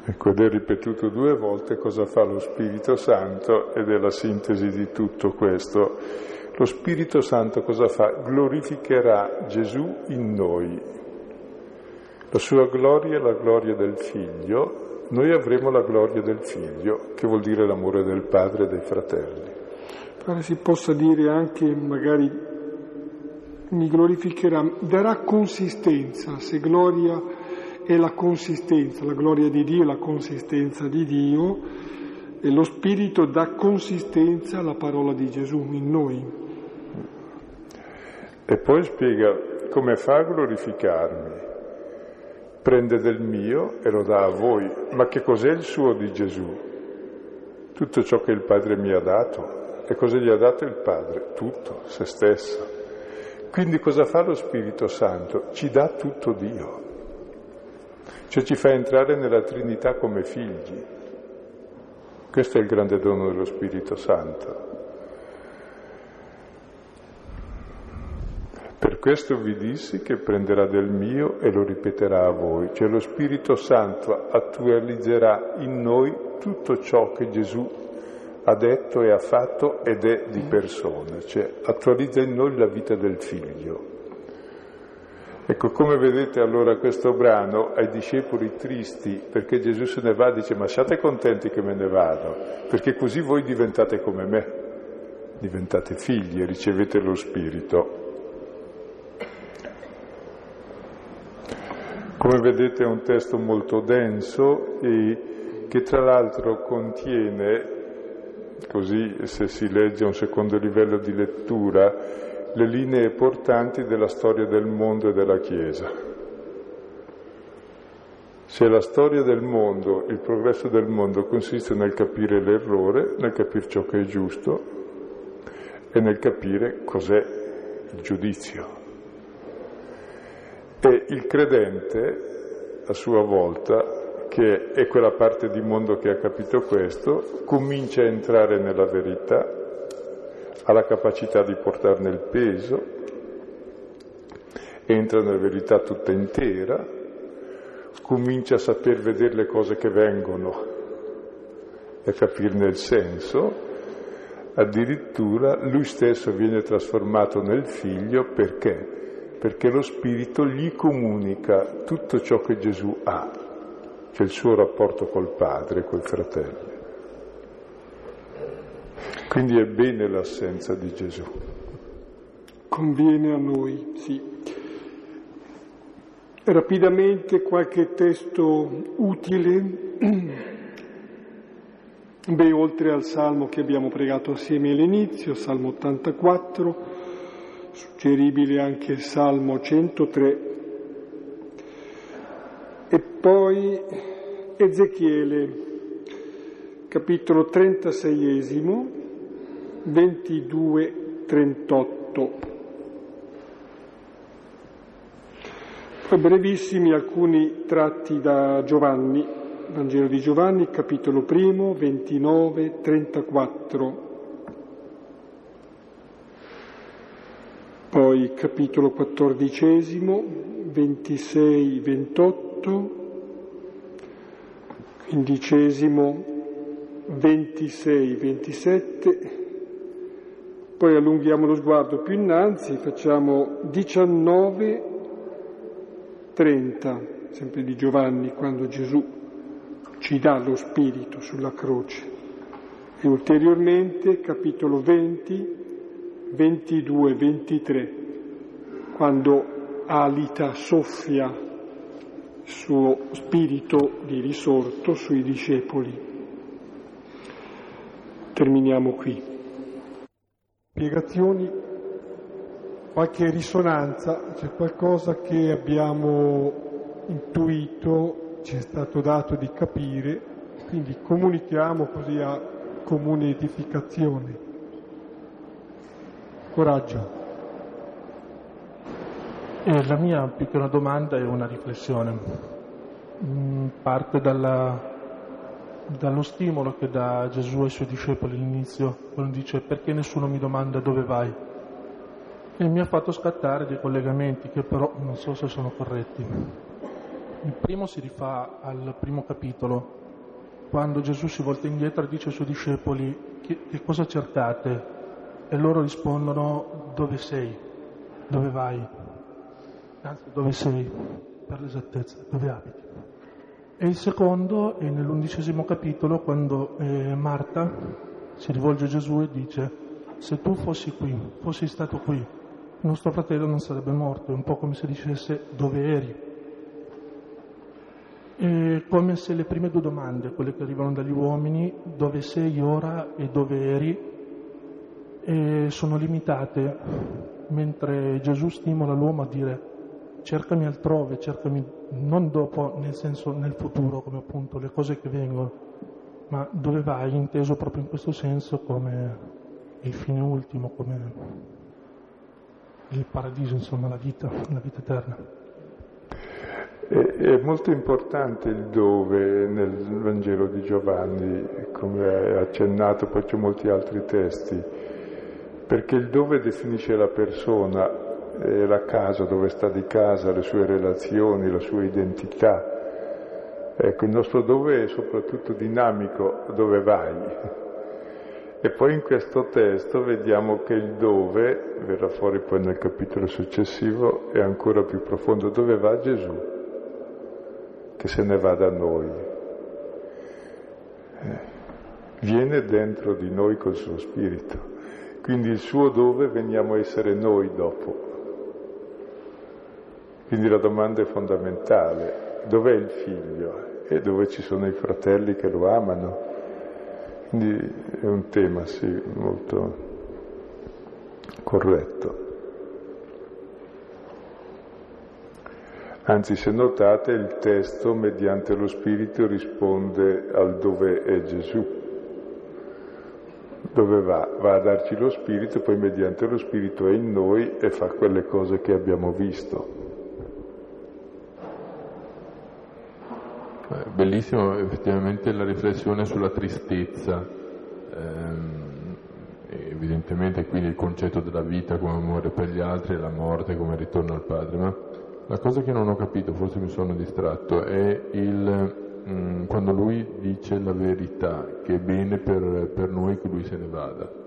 Ecco, ed è ripetuto due volte cosa fa lo Spirito Santo ed è la sintesi di tutto questo. Lo Spirito Santo cosa fa? Glorificherà Gesù in noi. La sua gloria è la gloria del Figlio, noi avremo la gloria del Figlio, che vuol dire l'amore del Padre e dei fratelli. Pare si possa dire anche, magari, mi glorificherà, darà consistenza, se gloria è la consistenza, la gloria di Dio, la consistenza di Dio e lo Spirito dà consistenza alla parola di Gesù in noi. E poi spiega come fa a glorificarmi. Prende del mio e lo dà a voi. Ma che cos'è il suo di Gesù? Tutto ciò che il Padre mi ha dato. E cosa gli ha dato il Padre? Tutto, se stesso. Quindi cosa fa lo Spirito Santo? Ci dà tutto Dio cioè ci fa entrare nella Trinità come figli. Questo è il grande dono dello Spirito Santo. Per questo vi dissi che prenderà del mio e lo ripeterà a voi, cioè lo Spirito Santo attualizzerà in noi tutto ciò che Gesù ha detto e ha fatto ed è di persona, cioè attualizza in noi la vita del figlio. Ecco, come vedete allora questo brano ai discepoli tristi, perché Gesù se ne va, dice ma siate contenti che me ne vado, perché così voi diventate come me, diventate figli e ricevete lo Spirito. Come vedete è un testo molto denso e che tra l'altro contiene, così se si legge a un secondo livello di lettura, le linee portanti della storia del mondo e della Chiesa. Se la storia del mondo, il progresso del mondo consiste nel capire l'errore, nel capire ciò che è giusto e nel capire cos'è il giudizio. E il credente, a sua volta, che è quella parte di mondo che ha capito questo, comincia a entrare nella verità ha la capacità di portarne il peso, entra nella verità tutta intera, comincia a saper vedere le cose che vengono e capirne il senso, addirittura lui stesso viene trasformato nel figlio perché? Perché lo Spirito gli comunica tutto ciò che Gesù ha, che è il suo rapporto col Padre, col fratello. Quindi è bene l'assenza di Gesù. Conviene a noi, sì. Rapidamente qualche testo utile. Beh, oltre al salmo che abbiamo pregato assieme all'inizio, Salmo 84, suggeribile anche il Salmo 103, e poi Ezechiele, capitolo 36 22-38. Poi brevissimi alcuni tratti da Giovanni, Vangelo di Giovanni, capitolo primo, 29-34. Poi capitolo quattordicesimo, 26-28, quindicesimo, 26, 27, poi allunghiamo lo sguardo più innanzi, facciamo 19, 30, sempre di Giovanni, quando Gesù ci dà lo Spirito sulla croce. E ulteriormente capitolo 20, 22, 23, quando Alita soffia il suo spirito di risorto sui discepoli. Terminiamo qui. Spiegazioni, qualche risonanza, c'è qualcosa che abbiamo intuito, ci è stato dato di capire, quindi comunichiamo così a comune edificazione. Coraggio. Eh, la mia più che una domanda è una riflessione. Mm, parte dalla, dallo stimolo che dà Gesù ai suoi discepoli all'inizio, quando dice perché nessuno mi domanda dove vai. E mi ha fatto scattare dei collegamenti che però non so se sono corretti. Il primo si rifà al primo capitolo, quando Gesù si volta indietro e dice ai suoi discepoli che, che cosa cercate? E loro rispondono dove sei, dove vai anzi dove sei, per l'esattezza, dove abiti. E il secondo è nell'undicesimo capitolo quando eh, Marta si rivolge a Gesù e dice se tu fossi qui, fossi stato qui, nostro fratello non sarebbe morto, è un po' come se dicesse dove eri. È come se le prime due domande, quelle che arrivano dagli uomini, dove sei ora e dove eri, e sono limitate, mentre Gesù stimola l'uomo a dire cercami altrove, cercami non dopo, nel senso nel futuro, come appunto le cose che vengono, ma dove vai, inteso proprio in questo senso come il fine ultimo, come il paradiso, insomma la vita, la vita eterna. È molto importante il dove nel Vangelo di Giovanni, come è accennato, poi c'è molti altri testi, perché il dove definisce la persona, è la casa dove sta di casa, le sue relazioni, la sua identità. Ecco, il nostro dove è soprattutto dinamico, dove vai. E poi in questo testo vediamo che il dove, verrà fuori poi nel capitolo successivo, è ancora più profondo. Dove va Gesù? Che se ne va da noi. Eh, viene dentro di noi col suo spirito. Quindi il suo dove veniamo a essere noi dopo. Quindi la domanda è fondamentale, dov'è il figlio e dove ci sono i fratelli che lo amano? Quindi è un tema, sì, molto corretto. Anzi, se notate, il testo, mediante lo Spirito, risponde al dove è Gesù. Dove va? Va a darci lo Spirito, poi mediante lo Spirito è in noi e fa quelle cose che abbiamo visto. Bellissimo effettivamente la riflessione sulla tristezza, ehm, evidentemente quindi il concetto della vita come amore per gli altri e la morte come ritorno al Padre, ma la cosa che non ho capito, forse mi sono distratto, è il, mh, mm, quando lui dice la verità, che è bene per, per noi che lui se ne vada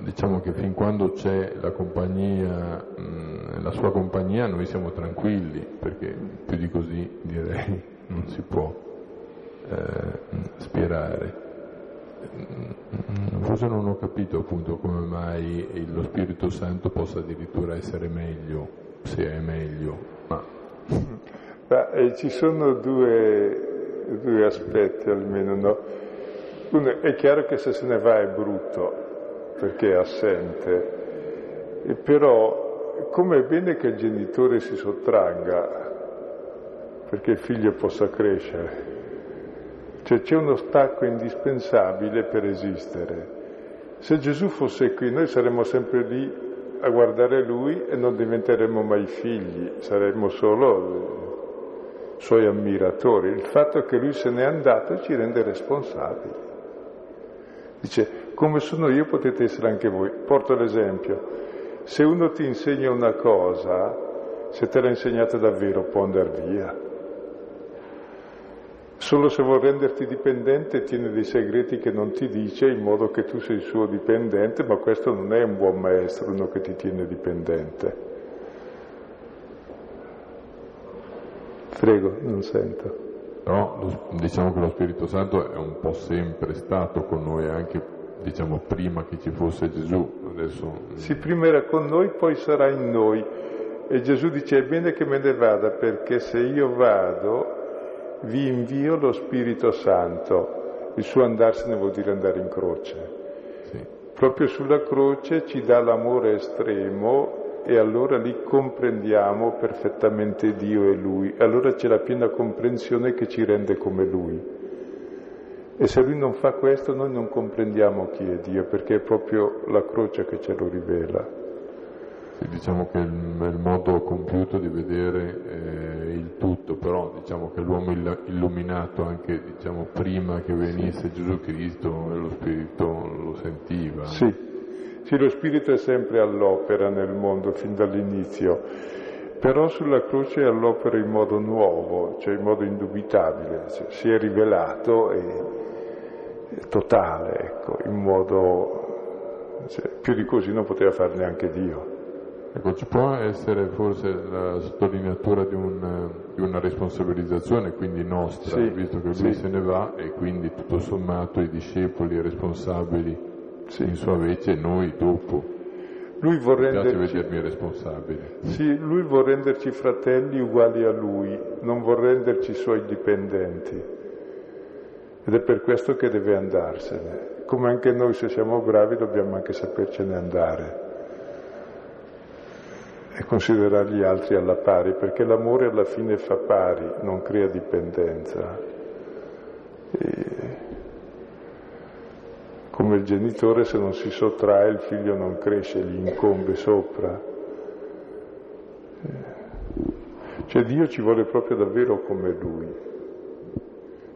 diciamo che fin quando c'è la compagnia, la sua compagnia, noi siamo tranquilli, perché più di così direi non si può eh, spierare. Forse non ho capito appunto come mai lo Spirito Santo possa addirittura essere meglio, se è meglio. Ma... Ma, eh, ci sono due, due aspetti almeno, no? Uno, è chiaro che se se ne va è brutto, perché è assente, e però come è bene che il genitore si sottragga perché il figlio possa crescere. Cioè c'è uno stacco indispensabile per esistere. Se Gesù fosse qui noi saremmo sempre lì a guardare lui e non diventeremmo mai figli, saremmo solo suoi ammiratori. Il fatto che lui se n'è andato ci rende responsabili. Dice, come sono io potete essere anche voi. Porto l'esempio. Se uno ti insegna una cosa, se te l'ha insegnata davvero può andare via. Solo se vuol renderti dipendente tiene dei segreti che non ti dice in modo che tu sei il suo dipendente, ma questo non è un buon maestro, uno che ti tiene dipendente. Prego, non sento. Però diciamo che lo Spirito Santo è un po' sempre stato con noi, anche diciamo prima che ci fosse Gesù. Adesso... Sì, prima era con noi, poi sarà in noi. E Gesù dice è bene che me ne vada perché se io vado vi invio lo Spirito Santo. Il suo andarsene vuol dire andare in croce. Sì. Proprio sulla croce ci dà l'amore estremo e allora lì comprendiamo perfettamente Dio e Lui, allora c'è la piena comprensione che ci rende come Lui. E se Lui non fa questo noi non comprendiamo chi è Dio, perché è proprio la croce che ce lo rivela. Sì, diciamo che è il modo compiuto di vedere eh, il tutto, però diciamo che l'uomo illuminato anche diciamo, prima che venisse Gesù Cristo e lo Spirito lo sentiva. Sì, sì, lo Spirito è sempre all'opera nel mondo fin dall'inizio, però sulla croce è all'opera in modo nuovo, cioè in modo indubitabile, cioè, si è rivelato e, e totale, ecco, in modo... Cioè, più di così non poteva fare neanche Dio. Ecco, ci può essere forse la sottolineatura di, un, di una responsabilizzazione, quindi nostra, sì, visto che lui sì. se ne va e quindi tutto sommato i discepoli responsabili Sì. in sua vece noi dopo. Lui vuol renderci, vedermi responsabile. sì, lui vuol renderci fratelli uguali a lui, non vuol renderci suoi dipendenti. Ed è per questo che deve andarsene. Come anche noi se siamo bravi dobbiamo anche sapercene andare e considerare gli altri alla pari, perché l'amore alla fine fa pari, non crea dipendenza. E come il genitore se non si sottrae il figlio non cresce, gli incombe sopra. Cioè Dio ci vuole proprio davvero come Lui,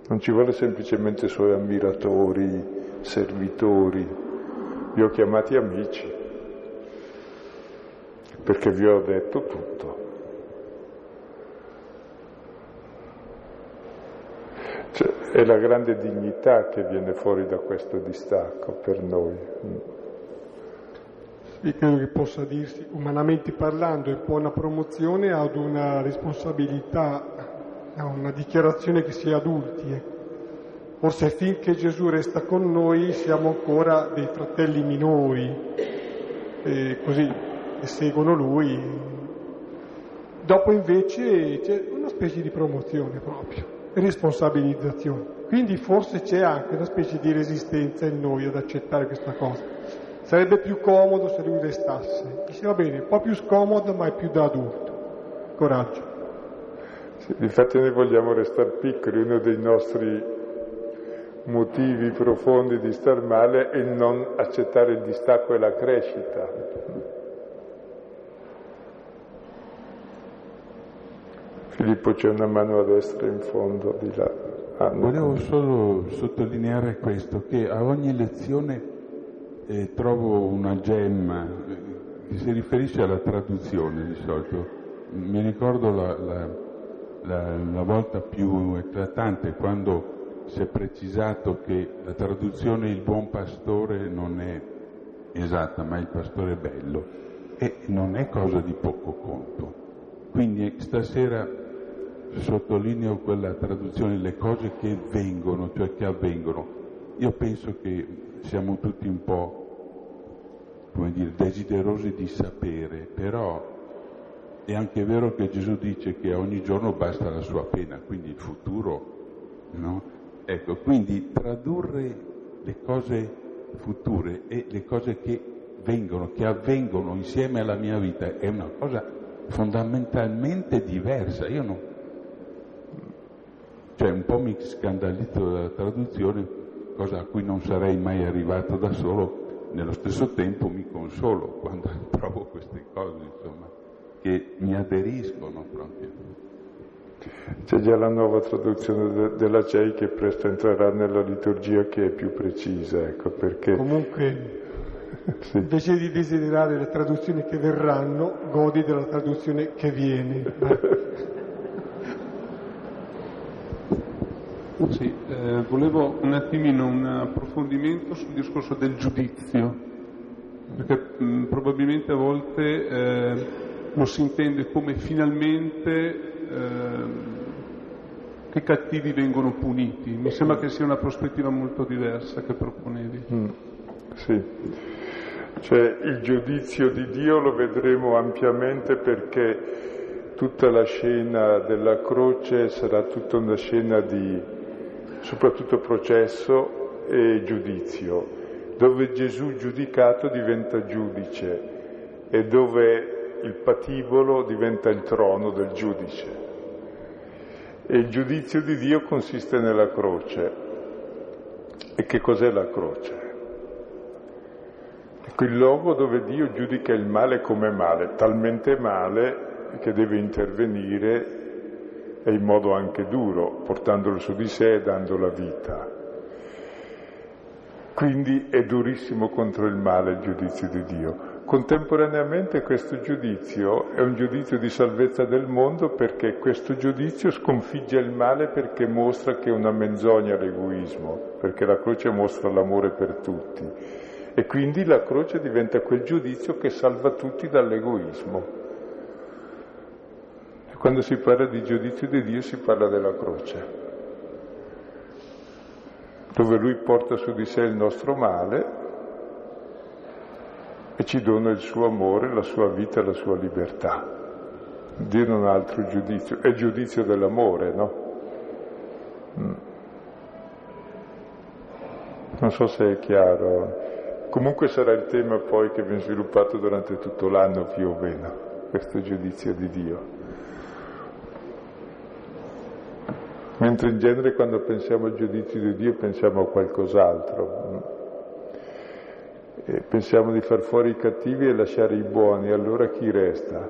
non ci vuole semplicemente suoi ammiratori, servitori, vi ho chiamati amici, perché vi ho detto tutto. È la grande dignità che viene fuori da questo distacco per noi. Sì, credo che possa dirsi, umanamente parlando, è una promozione ad una responsabilità, a una dichiarazione che si è adulti. ecco. Forse finché Gesù resta con noi siamo ancora dei fratelli minori, e così e seguono Lui. Dopo invece c'è una specie di promozione proprio, responsabilizzazione. Quindi forse c'è anche una specie di resistenza in noi ad accettare questa cosa. Sarebbe più comodo se lui restasse. Dice va bene, un po' più scomodo ma è più da adulto. Coraggio. Sì, infatti noi vogliamo restare piccoli, uno dei nostri motivi profondi di star male è non accettare il distacco e la crescita. Filippo c'è una mano a destra in fondo di là. Ah. Volevo solo sottolineare questo, che a ogni lezione eh, trovo una gemma eh, che si riferisce alla traduzione di solito. Mi ricordo la, la, la, la volta più eclatante quando si è precisato che la traduzione il buon pastore non è esatta, ma il pastore bello, e non è cosa di poco conto. Quindi stasera sottolineo quella traduzione, le cose che vengono, cioè che avvengono. Io penso che siamo tutti un po', come dire, desiderosi di sapere, però è anche vero che Gesù dice che ogni giorno basta la sua pena, quindi il futuro, no? Ecco, quindi tradurre le cose future e le cose che vengono, che avvengono insieme alla mia vita è una cosa fondamentalmente diversa. Io non, cioè un po' mi scandalizzo della traduzione, cosa a cui non sarei mai arrivato da solo, nello stesso tempo mi consolo quando trovo queste cose, insomma, che mi aderiscono proprio. C'è già la nuova traduzione de- della CEI che presto entrerà nella liturgia che è più precisa, ecco perché... Comunque, Sì. invece di desiderare le traduzioni che verranno, godi della traduzione che viene. Sì, eh, volevo un attimino un approfondimento sul discorso del giudizio, perché mh, probabilmente a volte eh, lo si intende come finalmente eh, che cattivi vengono puniti. Mi sembra che sia una prospettiva molto diversa che proponevi. Mm, sì, cioè il giudizio di Dio lo vedremo ampiamente perché tutta la scena della croce sarà tutta una scena di soprattutto processo e giudizio, dove Gesù giudicato diventa giudice e dove il patibolo diventa il trono del giudice. E il giudizio di Dio consiste nella croce. E che cos'è la croce? È quel luogo dove Dio giudica il male come male, talmente male che deve intervenire e in modo anche duro, portandolo su di sé e dando la vita. Quindi è durissimo contro il male il giudizio di Dio. Contemporaneamente questo giudizio è un giudizio di salvezza del mondo perché questo giudizio sconfigge il male perché mostra che è una menzogna l'egoismo, perché la croce mostra l'amore per tutti. E quindi la croce diventa quel giudizio che salva tutti dall'egoismo. Quando si parla di giudizio di Dio si parla della croce, dove Lui porta su di sé il nostro male e ci dona il suo amore, la sua vita la sua libertà. Dio non ha altro giudizio, è il giudizio dell'amore, no? Mm. Non so se è chiaro. Comunque sarà il tema poi che viene sviluppato durante tutto l'anno più o meno, questo giudizio di Dio. Mentre in genere quando pensiamo al giudizio di Dio pensiamo a qualcos'altro. E pensiamo di far fuori i cattivi e lasciare i buoni, allora chi resta?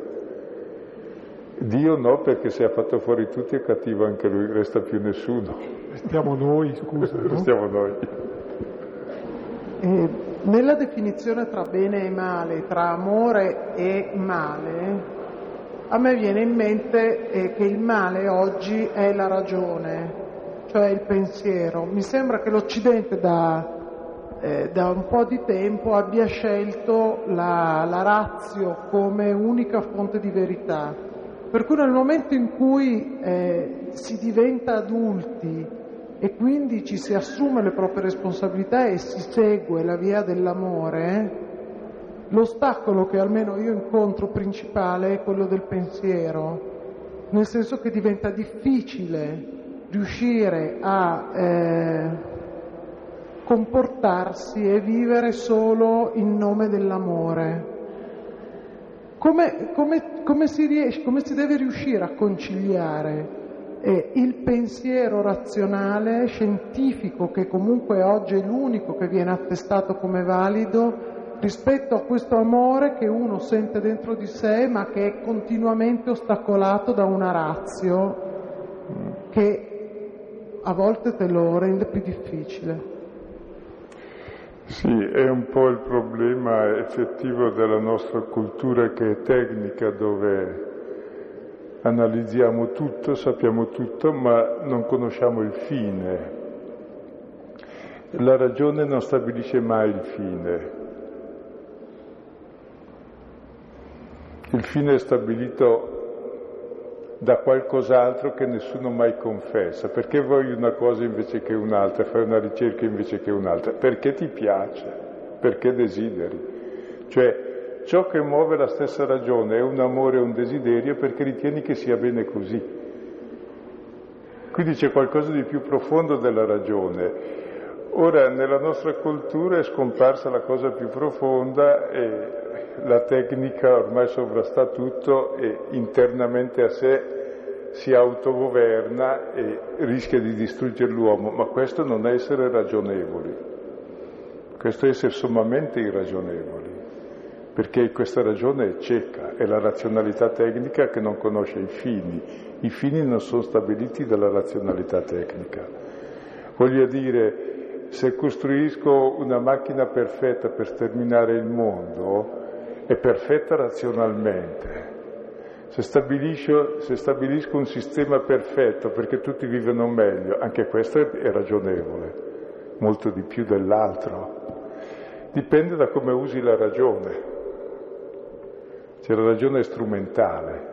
Dio no, perché se ha fatto fuori tutti è cattivo anche lui, resta più nessuno. Restiamo noi, scusa. No? Restiamo noi. E nella definizione tra bene e male, tra amore e male, a me viene in mente eh, che il male oggi è la ragione, cioè il pensiero. Mi sembra che l'Occidente da, eh, da un po' di tempo abbia scelto la, la razio come unica fonte di verità. Per cui nel momento in cui eh, si diventa adulti e quindi ci si assume le proprie responsabilità e si segue la via dell'amore, L'ostacolo che almeno io incontro principale è quello del pensiero, nel senso che diventa difficile riuscire a eh, comportarsi e vivere solo in nome dell'amore. Come, come, come, si, riesce, come si, deve riuscire a conciliare eh, il pensiero razionale, scientifico, che comunque oggi è l'unico che viene attestato come valido, rispetto a questo amore che uno sente dentro di sé ma che è continuamente ostacolato da una razio che a volte te lo rende più difficile. Sì, è un po' il problema effettivo della nostra cultura che è tecnica, dove analizziamo tutto, sappiamo tutto, ma non conosciamo il fine. La ragione non stabilisce mai il fine, Il fine è stabilito da qualcos'altro che nessuno mai confessa. Perché vuoi una cosa invece che un'altra, fai una ricerca invece che un'altra? Perché ti piace, perché desideri. Cioè, ciò che muove la stessa ragione è un amore e un desiderio perché ritieni che sia bene così. Quindi c'è qualcosa di più profondo della ragione. Ora, nella nostra cultura è scomparsa la cosa più profonda e la tecnica ormai sovrasta tutto e internamente a sé si autogoverna e rischia di distruggere l'uomo, ma questo non è essere ragionevoli, questo è essere sommamente irragionevoli, perché questa ragione è cieca, è la razionalità tecnica che non conosce i fini, i fini non sono stabiliti dalla razionalità tecnica. Voglio dire, se costruisco una macchina perfetta per sterminare il mondo, è perfetta razionalmente, Se stabilisco, se stabilisco un sistema perfetto perché tutti vivono meglio, anche questo è ragionevole, molto di più dell'altro. Dipende da come usi la ragione. C'è la ragione strumentale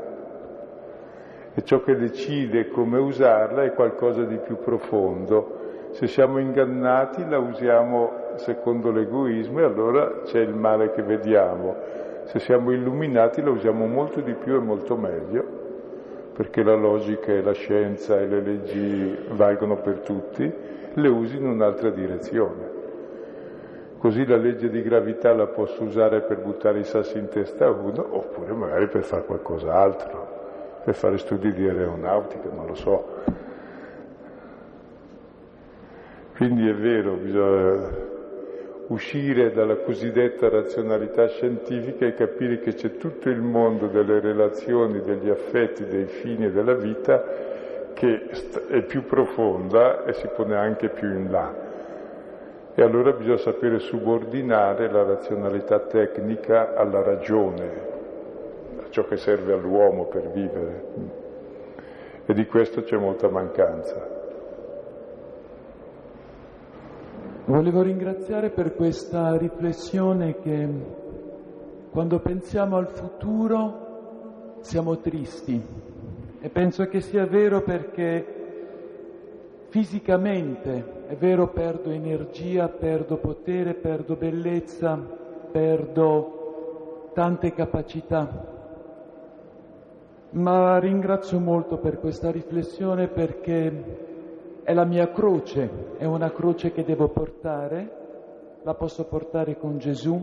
e ciò che decide come usarla è qualcosa di più profondo. Se siamo ingannati la usiamo secondo l'egoismo e allora c'è il male che vediamo se siamo illuminati la usiamo molto di più e molto meglio, perché la logica e la scienza e le leggi valgono per tutti, le usi in un'altra direzione. Così la legge di gravità la posso usare per buttare i sassi in testa a uno, oppure magari per fare qualcos'altro, per fare studi di aeronautica, non lo so. Quindi è vero, bisogna uscire dalla cosiddetta razionalità scientifica e capire che c'è tutto il mondo delle relazioni, degli affetti, dei fini e della vita che è più profonda e si pone anche più in là. E allora bisogna sapere subordinare la razionalità tecnica alla ragione, a ciò che serve all'uomo per vivere. E di questo c'è molta mancanza. Volevo ringraziare per questa riflessione che quando pensiamo al futuro siamo tristi e penso che sia vero perché fisicamente, è vero, perdo energia, perdo potere, perdo bellezza, perdo tante capacità. Ma ringrazio molto per questa riflessione perché è la mia croce, è una croce che devo portare, la posso portare con Gesù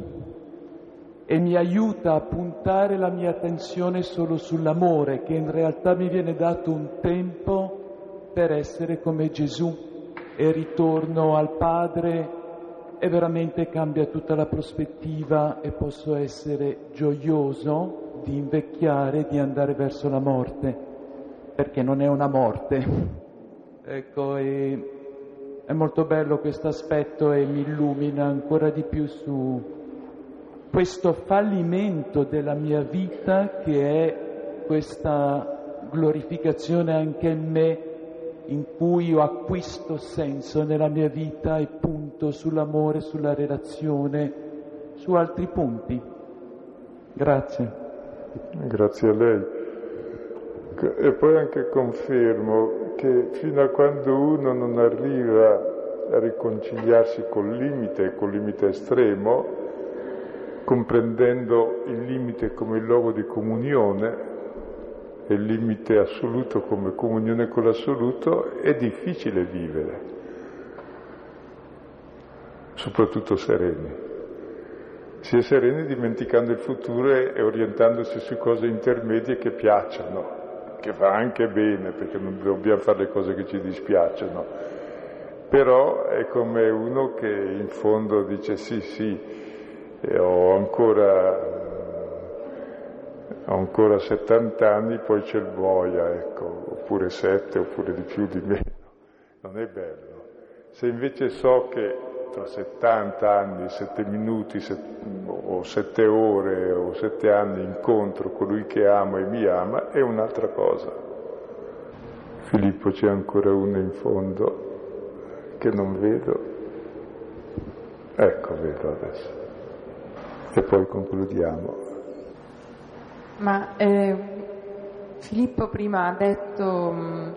e mi aiuta a puntare la mia attenzione solo sull'amore, che in realtà mi viene dato un tempo per essere come Gesù e ritorno al Padre e veramente cambia tutta la prospettiva e posso essere gioioso di invecchiare, di andare verso la morte, perché non è una morte, Ecco, è molto bello questo aspetto e mi illumina ancora di più su questo fallimento della mia vita che è questa glorificazione anche in me in cui io acquisto senso nella mia vita e punto sull'amore, sulla relazione, su altri punti. Grazie. Grazie a lei. E poi anche confermo che fino a quando uno non arriva a riconciliarsi col limite, col limite estremo, comprendendo il limite come il luogo di comunione e il limite assoluto come comunione con l'assoluto, è difficile vivere, soprattutto sereni. Si è sereni dimenticando il futuro e orientandosi su cose intermedie che piacciono che fa anche bene perché non dobbiamo fare le cose che ci dispiacciono, però è come uno che in fondo dice sì, sì, ho ancora, ho ancora 70 anni, poi c'è il boia, ecco, oppure 7, oppure di più, di meno. Non è bello. Se invece so che tra 70 anni, 7 minuti set, o 7 ore o 7 anni incontro colui che amo e mi ama, è un'altra cosa. Filippo c'è ancora uno in fondo che non vedo. Ecco, vedo adesso. E poi concludiamo. Ma eh, Filippo prima ha detto mm,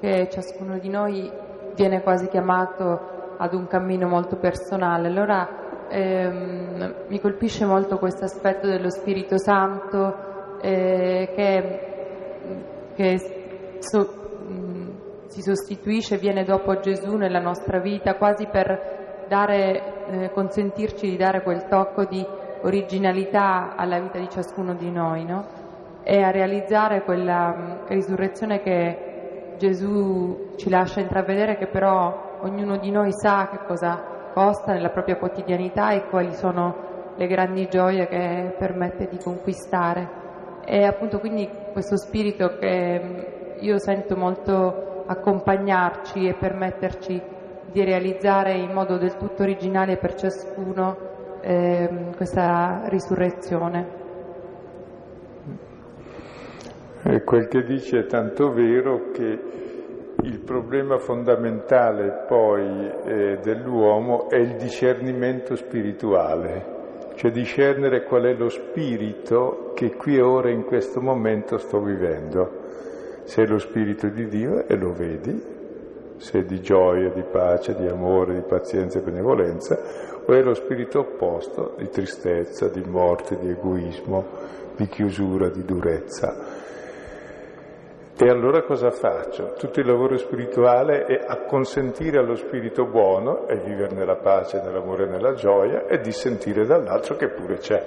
che ciascuno di noi viene quasi chiamato ad un cammino molto personale. Allora ehm, mi colpisce molto questo aspetto dello Spirito Santo eh, che, che so, mh, si sostituisce, viene dopo Gesù nella nostra vita, quasi per dare, eh, consentirci di dare quel tocco di originalità alla vita di ciascuno di noi, no? e a realizzare quella mh, risurrezione che Gesù ci lascia intravedere, che però ognuno di noi sa che cosa costa nella propria quotidianità e quali sono le grandi gioie che permette di conquistare. E appunto quindi questo spirito che io sento molto accompagnarci e permetterci di realizzare in modo del tutto originale per ciascuno eh, questa risurrezione. E quel che dice è tanto vero che il problema fondamentale poi eh, dell'uomo è il discernimento spirituale, cioè discernere qual è lo spirito che qui e ora in questo momento sto vivendo. Se è lo spirito di Dio e lo vedi, se è di gioia, di pace, di amore, di pazienza e benevolenza, o è lo spirito opposto di tristezza, di morte, di egoismo, di chiusura, di durezza. E allora cosa faccio? Tutto il lavoro spirituale è acconsentire allo spirito buono e vivere nella pace, nell'amore e nella gioia e dissentire dall'altro che pure c'è.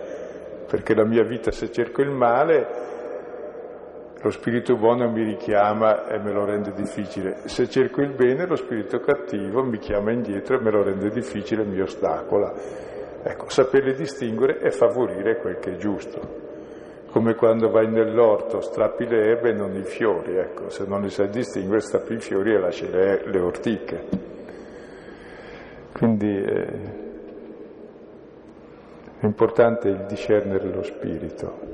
Perché la mia vita, se cerco il male, lo spirito buono mi richiama e me lo rende difficile. Se cerco il bene, lo spirito cattivo mi chiama indietro e me lo rende difficile mi ostacola. Ecco, saperli distinguere e favorire quel che è giusto come quando vai nell'orto, strappi le erbe e non i fiori, ecco, se non li sai distinguere strappi i fiori e lasci le, le ortiche. Quindi eh, è importante il discernere lo spirito.